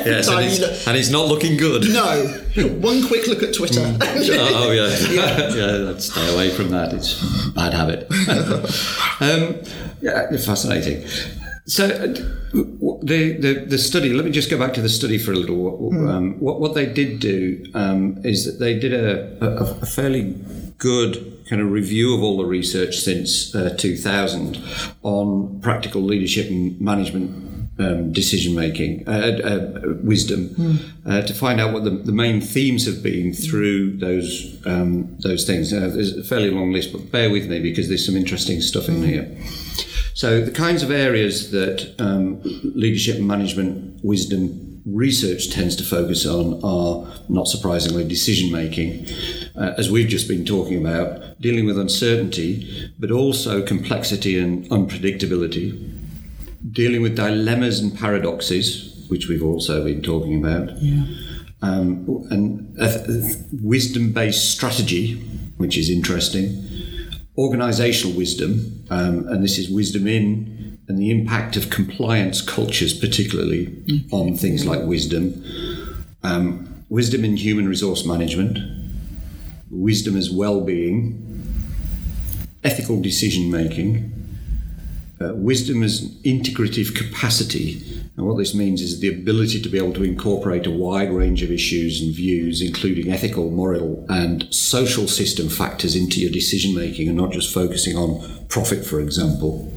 Yes, and it's, and it's not looking good. no one quick look at Twitter oh yeah, yeah. Let's stay away from that. It's a bad habit. um, yeah, fascinating. So uh, the, the the study. Let me just go back to the study for a little. Um, what what they did do um, is that they did a, a, a fairly good kind of review of all the research since uh, 2000 on practical leadership and management um, decision making, uh, uh, wisdom, uh, to find out what the, the main themes have been through those um, those things. Uh, there's a fairly long list, but bear with me because there's some interesting stuff in here. So the kinds of areas that um, leadership and management wisdom research tends to focus on are, not surprisingly, decision making, uh, as we've just been talking about, dealing with uncertainty, but also complexity and unpredictability dealing with dilemmas and paradoxes, which we've also been talking about, yeah. Um, and wisdom based strategy, which is interesting, organizational wisdom, um, and this is wisdom in and the impact of compliance cultures, particularly on things like wisdom, um, wisdom in human resource management, wisdom as well being, ethical decision making uh, wisdom as integrative capacity. And what this means is the ability to be able to incorporate a wide range of issues and views, including ethical, moral, and social system factors into your decision making and not just focusing on profit, for example.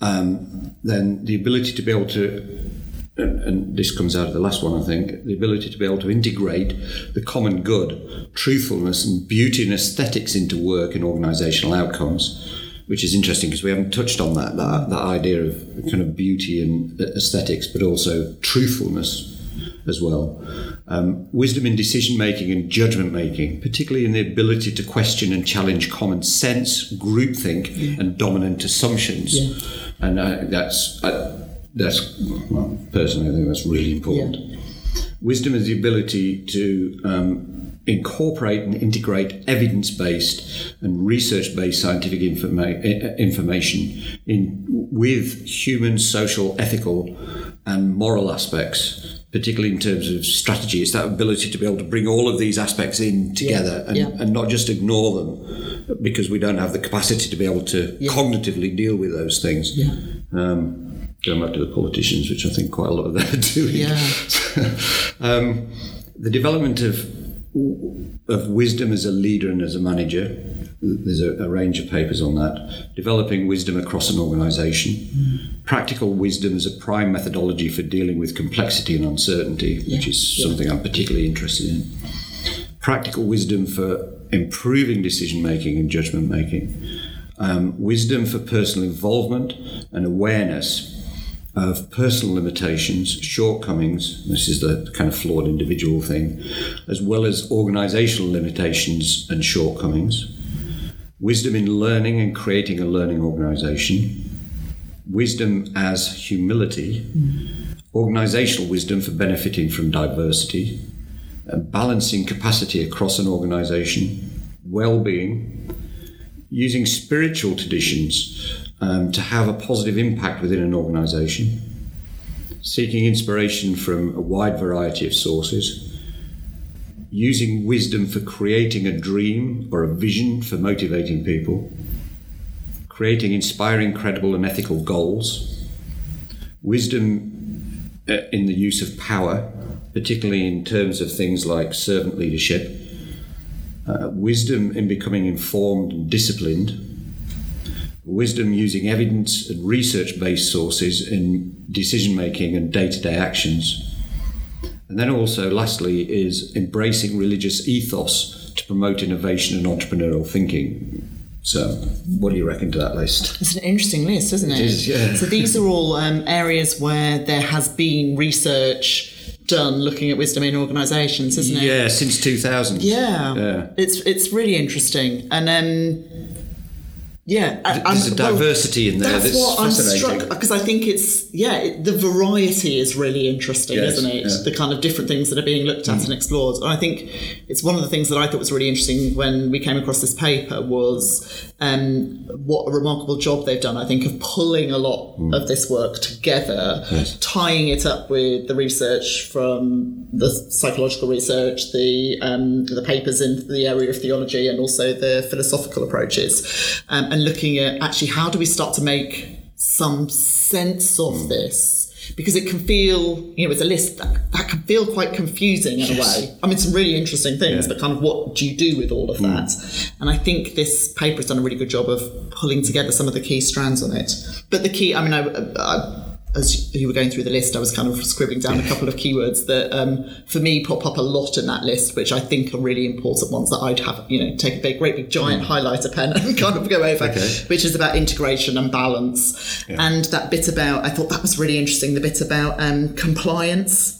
Um, then the ability to be able to and this comes out of the last one, I think, the ability to be able to integrate the common good, truthfulness, and beauty and aesthetics into work and organisational outcomes, which is interesting because we haven't touched on that, that that idea of kind of beauty and aesthetics, but also truthfulness as well. Um, wisdom in decision making and judgment making, particularly in the ability to question and challenge common sense, groupthink, and dominant assumptions. And uh, that's uh, that's well, personally, I think that's really important. Wisdom is the ability to um, incorporate and integrate evidence-based and research-based scientific informa- information in with human, social, ethical, and moral aspects, particularly in terms of strategy. It's that ability to be able to bring all of these aspects in together and, yeah. and not just ignore them because we don't have the capacity to be able to cognitively deal with those things. Yeah. Um, going back to the politicians, which I think quite a lot of them are doing. Yeah. um, the development of of wisdom as a leader and as a manager. There's a, a range of papers on that. Developing wisdom across an organisation. Practical wisdom as a prime methodology for dealing with complexity and uncertainty, which is something I'm particularly interested in. Practical wisdom for improving decision making and judgment making. Um, wisdom for personal involvement and awareness of personal limitations, shortcomings, this is the kind of flawed individual thing, as well as organizational limitations and shortcomings, wisdom in learning and creating a learning organization, wisdom as humility, organizational wisdom for benefiting from diversity, and balancing capacity across an organization, well being, using spiritual traditions um, to have a positive impact within an organization, seeking inspiration from a wide variety of sources, using wisdom for creating a dream or a vision for motivating people, creating inspiring, credible, and ethical goals, wisdom uh, in the use of power, particularly in terms of things like servant leadership, uh, wisdom in becoming informed and disciplined wisdom using evidence and research based sources in decision making and day to day actions. And then also, lastly, is embracing religious ethos to promote innovation and entrepreneurial thinking. So, what do you reckon to that list? It's an interesting list, isn't it? It is, yeah. So, these are all um, areas where there has been research done looking at wisdom in organisations, isn't it? Yeah, since 2000. Yeah. Yeah. It's it's really interesting. And um yeah, I- There's I'm- a diversity in there that's what I'm struck because I think it's yeah it, the variety is really interesting, Yes, isn't it? yeah. Mm. The kind of different things that are being looked at and explored. And I think it's one of the things that I thought was really interesting when we came across this paper was um, what a remarkable job they've done. I think of pulling a lot Mm. of this work together, tying it up with the research from the psychological research, the um, the papers in the area of theology, and also the philosophical approaches, um, and looking at actually how do we start to make some sense of this because it can feel, you know, it's a list that, that can feel quite confusing in a way. I mean, some really interesting things, but kind of what do you do with all of that? And I think this paper has done a really good job of pulling together some of the key strands on it. But the key, I mean, I, I, as you were going through the list, I was kind of scribbling down a couple of keywords that, um, for me, pop up a lot in that list, which I think are really important ones that I'd have, you know, take a big, great big giant highlighter pen and kind of go over, Okay. which is about integration and balance. And that bit about, I thought that was really interesting, the bit about um, compliance.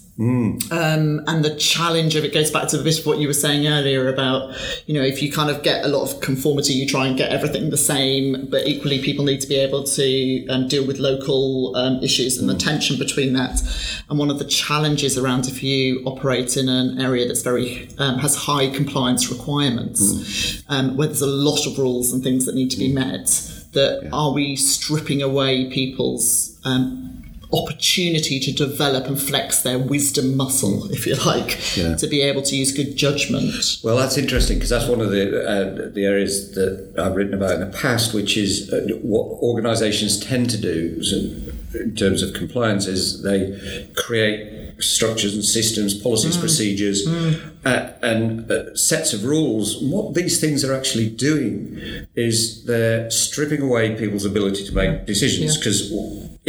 Um, and the challenge of it goes back to a bit of what you were saying earlier about, you know, if you kind of get a lot of conformity, you try and get everything the same, but equally people need to be able to um, deal with local um, issues and the tension between that. And one of the challenges around if you operate in an area that's very um, has high compliance requirements, um, where there's a lot of rules and things that need to be met, that are we stripping away people's um, opportunity to develop and flex their wisdom muscle, if you like, Yeah. to be able to use good judgment. Well, that's interesting because that's one of the uh, the areas that I've written about in the past, which is uh, what organisations tend to do in terms of compliance is they create structures and systems, policies, procedures, Uh, and uh, sets of rules. And what these things are actually doing is they're stripping away people's ability to make decisions because.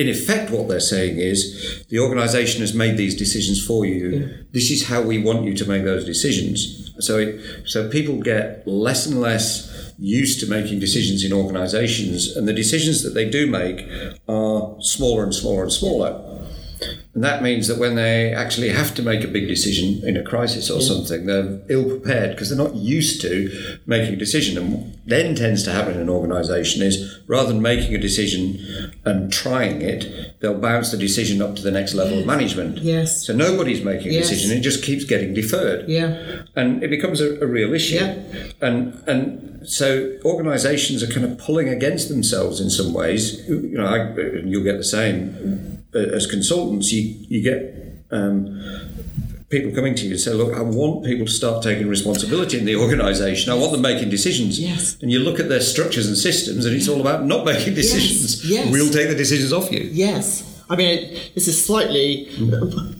In effect, what they're saying is the organisation has made these decisions for you. This is how we want you to make those decisions. So, it, so people get less and less used to making decisions in organisations, and the decisions that they do make are smaller and smaller and smaller. And that means that when they actually have to make a big decision in a crisis or something, they're ill prepared because they're not used to making a decision. And what then tends to happen in an organisation is rather than making a decision and trying it, they'll bounce the decision up to the next level of management. Yes. So nobody's making a Yes. decision; it just keeps getting deferred Yeah. and it becomes a, a real issue. Yeah. And and so organisations are kind of pulling against themselves in some ways. You know, I, you'll get the same as consultants. You you get. Um, People coming to you and say, "Look, I want people to start taking responsibility in the organisation. I want them making decisions." Yes. And you look at their structures and systems, and it's all about not making decisions. yes. We'll take the decisions off you. Yes. I mean, it, this is slightly,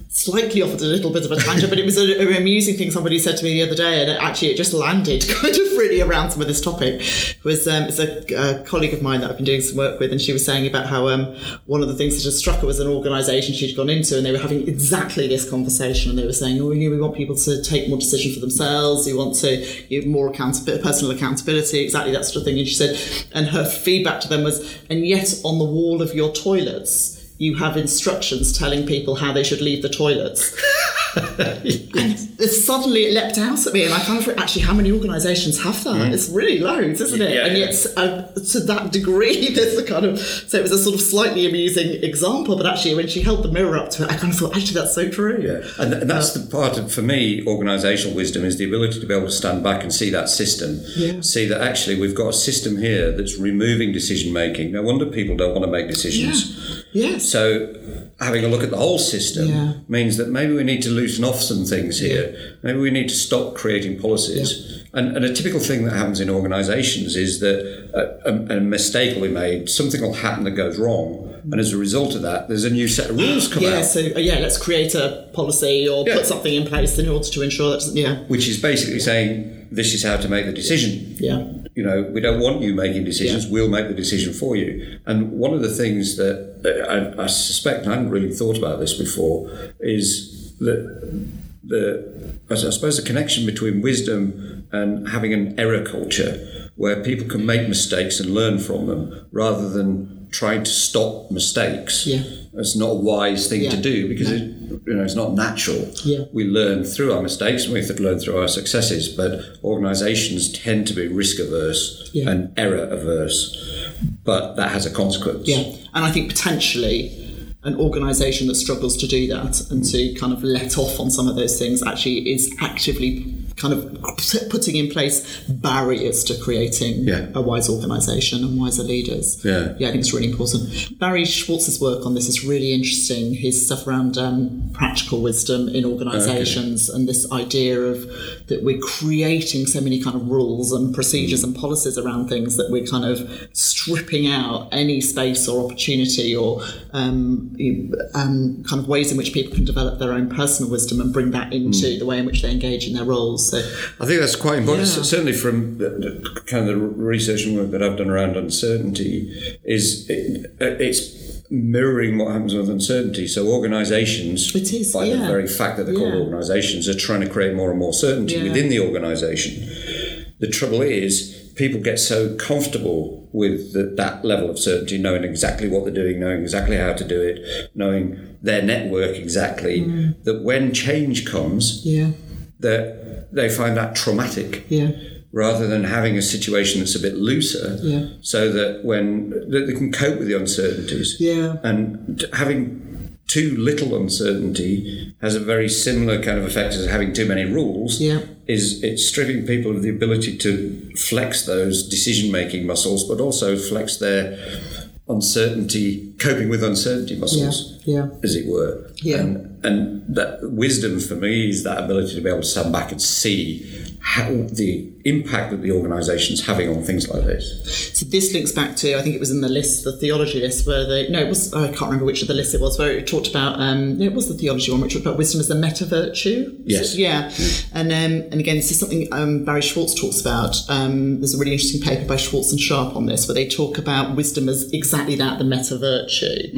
slightly off a little bit of a tangent, but it was an amusing thing somebody said to me the other day, and it, actually it just landed kind of really around some of this topic. It was um, it's a, a colleague of mine that I've been doing some work with, and she was saying about how um, one of the things that had struck her was an organisation she'd gone into, and they were having exactly this conversation, and they were saying, "Oh, you know, we want people to take more decision for themselves. We want to give more accountability, personal accountability, exactly that sort of thing." And she said, and her feedback to them was, "And yet on the wall of your toilets." You have instructions telling people how they should leave the toilets. and suddenly it leapt out at me, and I kind of actually, how many organisations have that? Mm. It's really loads, isn't it? Yeah, and yeah. yet, uh, to that degree, there's a kind of so it was a sort of slightly amusing example, but actually, when she held the mirror up to it, I kind of thought, actually, that's so true. Yeah, and, and that's the part of, for me, organisational wisdom is the ability to be able to stand back and see that system, Yeah. see that actually we've got a system here that's removing decision making. No wonder people don't want to make decisions. Yes. So having a look at the whole system Yeah. means that maybe we need to loosen off some things here. Maybe we need to stop creating policies. And, and a typical thing that happens in organisations is that a, a, a mistake will be made, something will happen that goes wrong, and as a result of that, there's a new set of rules come out. Yeah, out. so uh, yeah, let's create a policy or Yeah. put something in place in order to ensure that, yeah, which is basically saying this is how to make the decision. yeah, You know, we don't want you making decisions. We'll make the decision for you. And one of the things that uh, I, I suspect I hadn't really thought about this before is that the I suppose the connection between wisdom and having an error culture where people can make mistakes and learn from them rather than trying to stop mistakes. Yeah. It's not a wise thing to do because it, you know it's not natural. Yeah. We learn through our mistakes and we have to learn through our successes, but organizations tend to be risk averse Yeah. and error averse. But that has a consequence. yeah. And I think potentially an organisation that struggles to do that and to kind of let off on some of those things actually is actively kind of putting in place barriers to creating Yeah. a wise organisation and wiser leaders. Yeah. yeah, I think it's really important. Barry Schwartz's work on this is really interesting. His stuff around um, practical wisdom in organisations and this idea of that we're creating so many kind of rules and procedures and policies around things that we're kind of stripping out any space or opportunity or um, um, kind of ways in which people can develop their own personal wisdom and bring that into the way in which they engage in their roles. So I think that's quite important. Yeah. Certainly, from the, the kind of the research and work that I've done around uncertainty, is it, it's mirroring what happens with uncertainty. So organisations, is, by the very fact that they're called organisations, are trying to create more and more certainty Yeah. within the organisation. The trouble is, people get so comfortable with the, that level of certainty, knowing exactly what they're doing, knowing exactly how to do it, knowing their network exactly, Mm. that when change comes, yeah, that they find that traumatic yeah, rather than having a situation that's a bit looser Yeah. so that when that they can cope with the uncertainties Yeah. and having too little uncertainty has a very similar kind of effect as having too many rules Yeah. is it's stripping people of the ability to flex those decision making muscles but also flex their uncertainty coping with uncertainty muscles yeah. yeah. as it were. Yeah. And, and that wisdom for me is that ability to be able to stand back and see how the impact that the organisation's having on things like this. So this links back to I think it was in the list, the theology list, where they no, it was I can't remember which of the lists it was, where it talked about um, no, it was the theology one, which talked about wisdom as the meta virtue. Yes. yeah, and um, and again, this is something um, Barry Schwartz talks about. Um, there's a really interesting paper by Schwartz and Sharpe on this, where they talk about wisdom as exactly that, the meta virtue,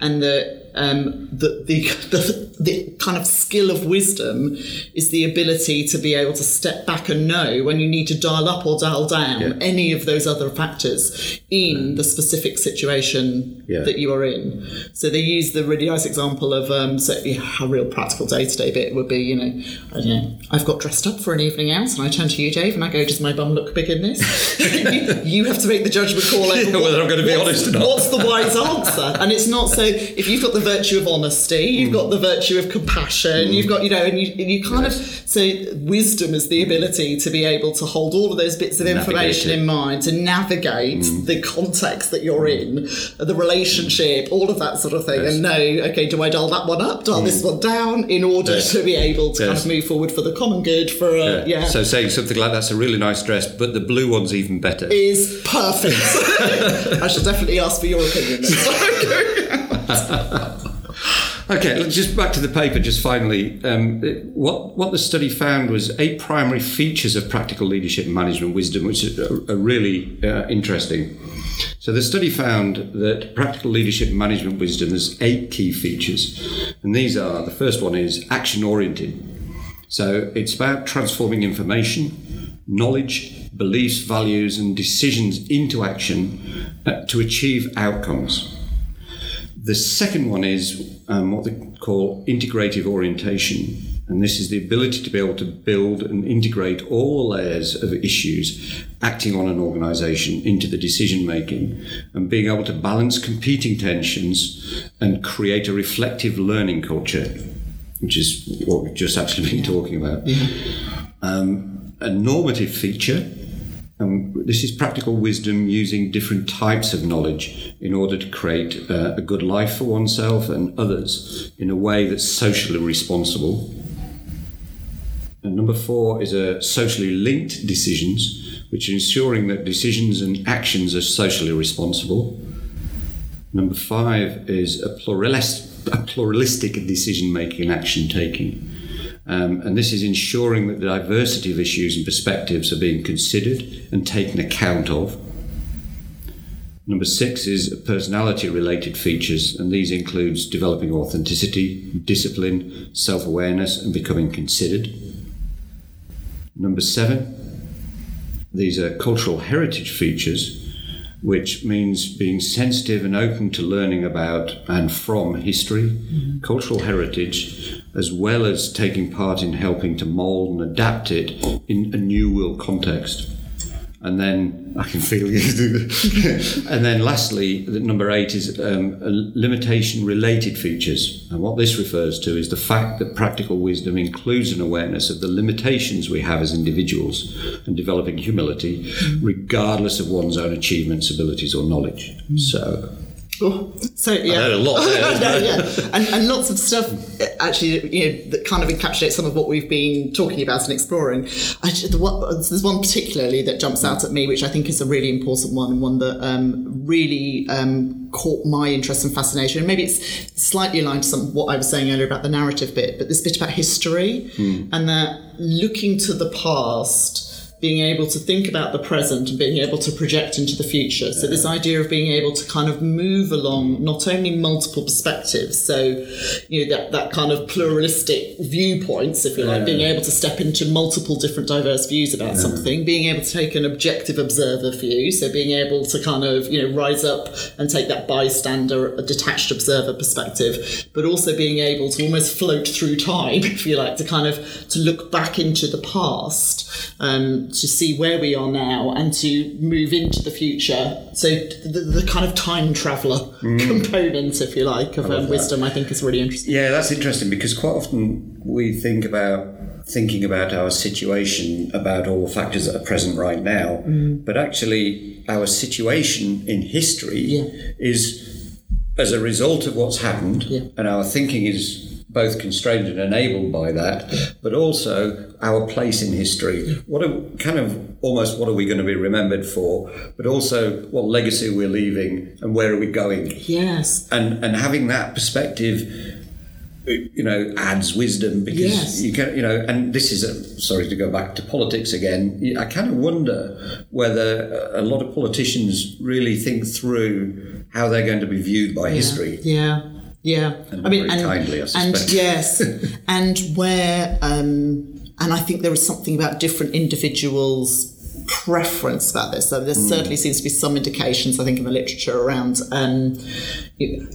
and the um, the, the, the the kind of skill of wisdom is the ability to be able to step back and know when you need to dial up or dial down Yeah. any of those other factors in the specific situation Yeah. that you are in. So they use the really nice example of um, so a real practical day to day bit would be you know I don't know I've got dressed up for an evening out and I turn to you Dave and I go does my bum look big in this? you, you have to make the judgment call over Yeah, whether I'm gonna be honest or not. What's the wise answer? And it's not so if you've got the virtue of honesty, you've mm. got the virtue of compassion, mm. you've got, you know, and you, and you kind of, so wisdom is the ability to be able to hold all of those bits of Navigate information it. in mind, to navigate mm. the context that you're in, the relationship, all of that sort of thing, Yes. and know, okay, do I dial that one up, dial this one down in order Yes. to be able to kind of move forward for the common good, for a, yeah. So saying something like that's a really nice dress, but the blue one's even better. is perfect. I shall definitely ask for your opinion. next time. Okay, just back to the paper. Just finally, um, what what the study found was eight primary features of practical leadership and management wisdom, which are, are really uh, interesting. So the study found that practical leadership and management wisdom has eight key features, and these are the first one is action oriented. So it's about transforming information, knowledge, beliefs, values, and decisions into action uh, to achieve outcomes. The second one is um, what they call integrative orientation. And this is the ability to be able to build and integrate all layers of issues acting on an organization into the decision making and being able to balance competing tensions and create a reflective learning culture, which is what we've just actually been talking about. Um, a normative feature and this is practical wisdom using different types of knowledge in order to create uh, a good life for oneself and others in a way that's socially responsible. And number four is a socially linked decisions, which are ensuring that decisions and actions are socially responsible. Number five is a, a pluralistic decision making and action taking. Um, and this is ensuring that the diversity of issues and perspectives are being considered and taken account of. Number six is personality related features, and these includes developing authenticity, discipline, self awareness, and becoming considered. Number seven, these are cultural heritage features, which means being sensitive and open to learning about and from history, mm-hmm. cultural heritage, as well as taking part in helping to mould and adapt it in a new world context. And then I can feel you. and then lastly, number eight is um, limitation related features. And what this refers to is the fact that practical wisdom includes an awareness of the limitations we have as individuals and developing humility, regardless of one's own achievements, abilities, or knowledge. So Oh, so yeah, a lot there, no, yeah. and, and lots of stuff actually, you know, that kind of encapsulates some of what we've been talking about and exploring. I, the, what, there's one particularly that jumps out at me, which I think is a really important one, and one that um, really um, caught my interest and fascination. And maybe it's slightly aligned to some what I was saying earlier about the narrative bit, but this bit about history mm. and that looking to the past being able to think about the present and being able to project into the future. So this idea of being able to kind of move along not only multiple perspectives, so you know that that kind of pluralistic viewpoints, if you like, yeah. being able to step into multiple different diverse views about yeah. something, being able to take an objective observer view, so being able to kind of you know rise up and take that bystander, a detached observer perspective, but also being able to almost float through time, if you like, to kind of to look back into the past. Um, to see where we are now and to move into the future. So the, the kind of time traveller mm. component, if you like, of um, wisdom, I think is really interesting. Yeah, that's interesting because quite often we think about thinking about our situation, about all the factors that are present right now, mm. but actually our situation in history yeah. is as a result of what's happened, yeah. and our thinking is both constrained and enabled by that, but also our place in history. What are kind of almost what are we going to be remembered for, but also what legacy we're leaving and where are we going? Yes. And and having that perspective you know adds wisdom because yes. you can you know and this is a, sorry to go back to politics again i kind of wonder whether a lot of politicians really think through how they're going to be viewed by yeah. history yeah yeah, and I mean, and, kindly, I and yes, and where, um, and I think there is something about different individuals' preference about this. So there mm. certainly seems to be some indications, I think, in the literature around um,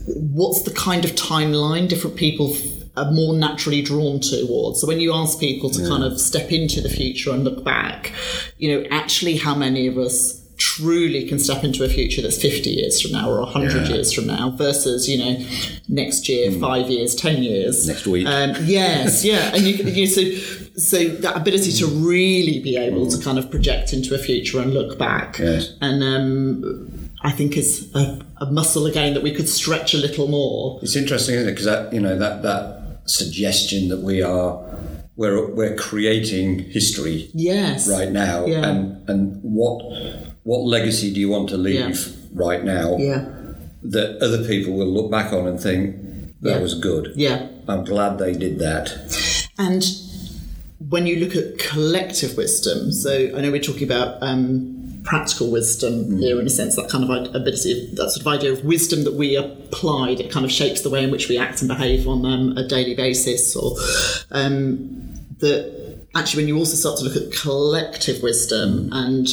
what's the kind of timeline different people are more naturally drawn towards. So when you ask people to yeah. kind of step into the future and look back, you know, actually, how many of us truly can step into a future that's 50 years from now or 100 yeah. years from now versus you know next year mm. five years 10 years next week um, yes yeah and you, you so so that ability to really be able mm. to kind of project into a future and look back yes. and um, I think is a, a, muscle again that we could stretch a little more. It's interesting, isn't it? Because that you know that that suggestion that we are we're we're creating history yes right now yeah. and and what what legacy do you want to leave yeah. right now yeah. that other people will look back on and think that yeah. was good? Yeah. I'm glad they did that. And when you look at collective wisdom, so I know we're talking about um, practical wisdom mm. here in a sense, that kind of ability, that sort of idea of wisdom that we apply, it kind of shapes the way in which we act and behave on um, a daily basis, or um, that actually when you also start to look at collective wisdom and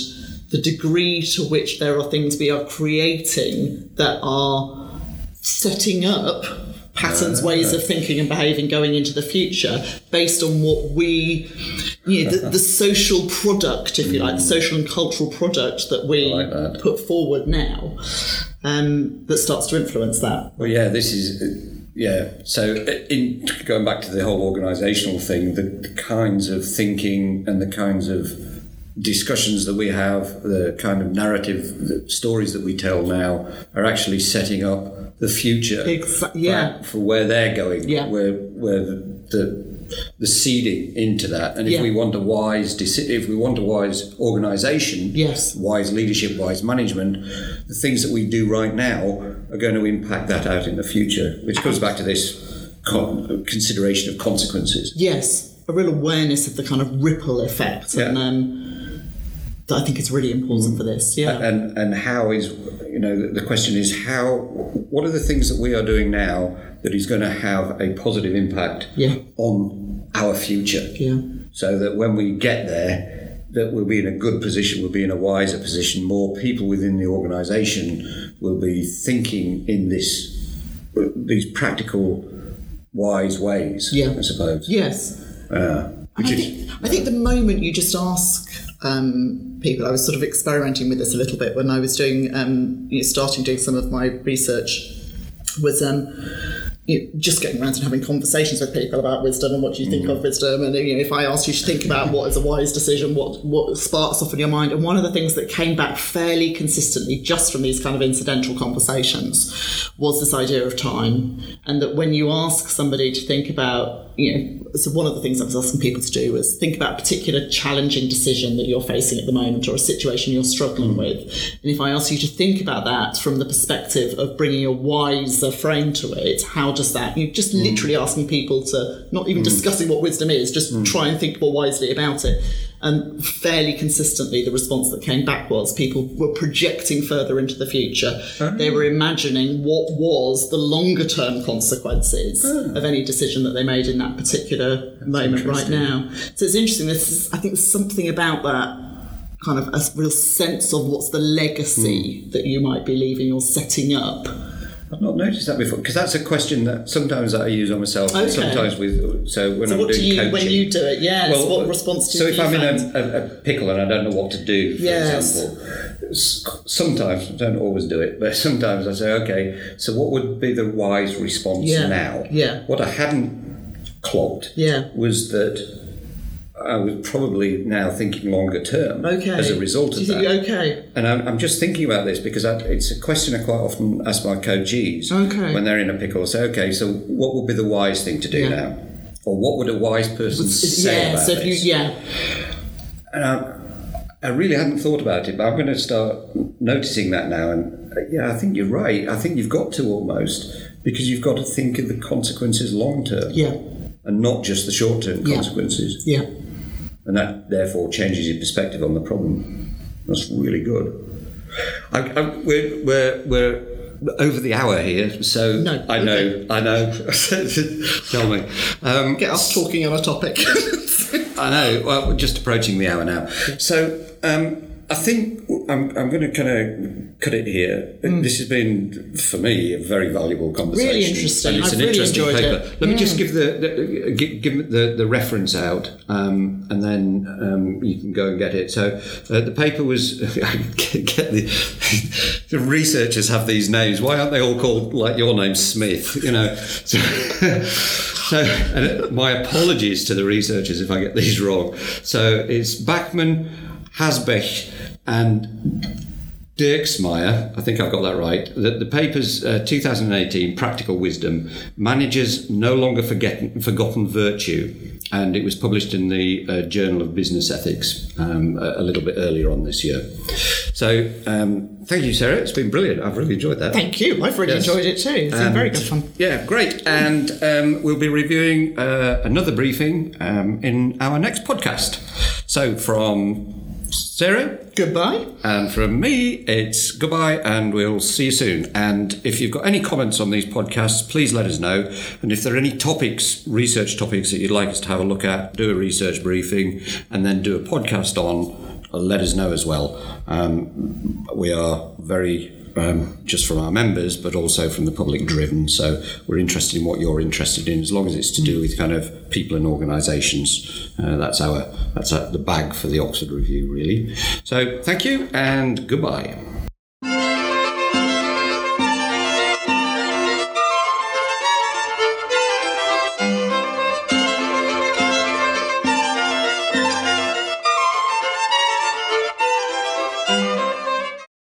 the degree to which there are things we are creating that are setting up patterns, ways of thinking and behaving going into the future based on what we, you know, the, the social product, if you like, the mm. social and cultural product that we like that. put forward now um, that starts to influence that. Well, yeah, this is uh, yeah. So, uh, in going back to the whole organisational thing, the, the kinds of thinking and the kinds of discussions that we have, the kind of narrative, the stories that we tell now, are actually setting up the future. Exa- yeah. for, for where they're going. Yeah. where where the, the the seeding into that, and if Yeah. we want a wise, if we want a wise organisation, Yes. wise leadership, wise management, the things that we do right now are going to impact that out in the future, which comes back to this con- consideration of consequences. Yes, a real awareness of the kind of ripple effect, and Yeah. um, that I think is really important for this. Yeah, And and how is you know the, question is how what are the things that we are doing now that is going to have a positive impact Yeah. on our future? yeah, so that when we get there, that we'll be in a good position, we'll be in a wiser position. More people within the organisation will be thinking in this these practical, wise ways. Yeah. I suppose. yes. Uh, which I is think, I think the moment you just ask um, people, I was sort of experimenting with this a little bit when I was doing, um, you know, starting doing some of my research, was um, you know, just getting around and having conversations with people about wisdom and what do you think of wisdom. And you know, if I asked you to think about what is a wise decision, what what sparks off in your mind, and one of the things that came back fairly consistently just from these kind of incidental conversations was this idea of time, and that when you ask somebody to think about, you know, so one of the things I was asking people to do was think about a particular challenging decision that you're facing at the moment or a situation you're struggling mm. with. And if I ask you to think about that from the perspective of bringing a wiser frame to it, how does that, you're just mm. literally asking people to, not even mm. discussing what wisdom is, just try and think more wisely about it. And fairly consistently, the response that came back was people were projecting further into the future. Oh. They were imagining what was the longer term consequences oh. of any decision that they made in that particular moment right now. So it's interesting. This is, I think, there's something about that kind of a real sense of what's the legacy hmm. that you might be leaving or setting up. I've not noticed that before because that's a question that sometimes I use on myself. Okay. Sometimes with so when So I'm what doing do you coaching. when you do it? Yes. Well, what response do so you if I'm in find? a, a, a pickle and I don't know what to do, for Yes. example, sometimes I don't always do it, but sometimes I say, okay, so what would be the wise response Yeah. now? Yeah. What I hadn't clocked Yeah. was that I was probably now thinking longer term Okay. as a result of that. okay. And I'm, I'm just thinking about this because I, it's a question I quite often ask my coachees Okay. when they're in a pickle. Say, okay, so what would be the wise thing to do Yeah. now? Or what would a wise person say yeah. about So if you this? yeah. And I, I really hadn't thought about it, but I'm going to start noticing that now. And uh, yeah, I think you're right. I think you've got to almost because you've got to think of the consequences long term Yeah. and not just the short term Yeah. consequences. Yeah. And that therefore changes your perspective on the problem. That's really good. I, I, we're, we're, we're over the hour here, so No, I know, I know. Tell me. Um, Get us talking on a topic. I know. Well, we're just approaching the hour now. So um, I think I'm, I'm going to kind of cut it here. This has been, for me, a very valuable conversation. Really interesting. And it's I've an really interesting enjoyed paper. it. Let me just give the, the give, give the, the reference out, um, and then um, you can go and get it. So uh, the paper was get the the researchers have these names. Why aren't they all called like your name, Smith? You know. So, so and my apologies to the researchers if I get these wrong. So it's Bachmann, Hasbech, and Dierksmeier, I think I've got that right, that the paper's uh, 2018 Practical Wisdom Managers No Longer Forget, Forgotten Virtue. And it was published in the uh, Journal of Business Ethics um, a, a little bit earlier on this year. So um, thank you, Sarah. It's been brilliant. I've really enjoyed that. Thank you. I've really Yes. enjoyed it too. It's been very good fun. Yeah, great. And um, we'll be reviewing uh, another briefing um, in our next podcast. So from Sarah Goodbye. and from me, it's goodbye and we'll see you soon. And if you've got any comments on these podcasts, please let us know. And if there are any topics, research topics that you'd like us to have a look at, do a research briefing and then do a podcast on, let us know as well. Um, we are very um, just from our members, but also from the public driven. So we're interested in what you're interested in, as long as it's to do with kind of people and organisations. Uh, that's our that's our, the bag for the Oxford Review, really. So thank you and goodbye.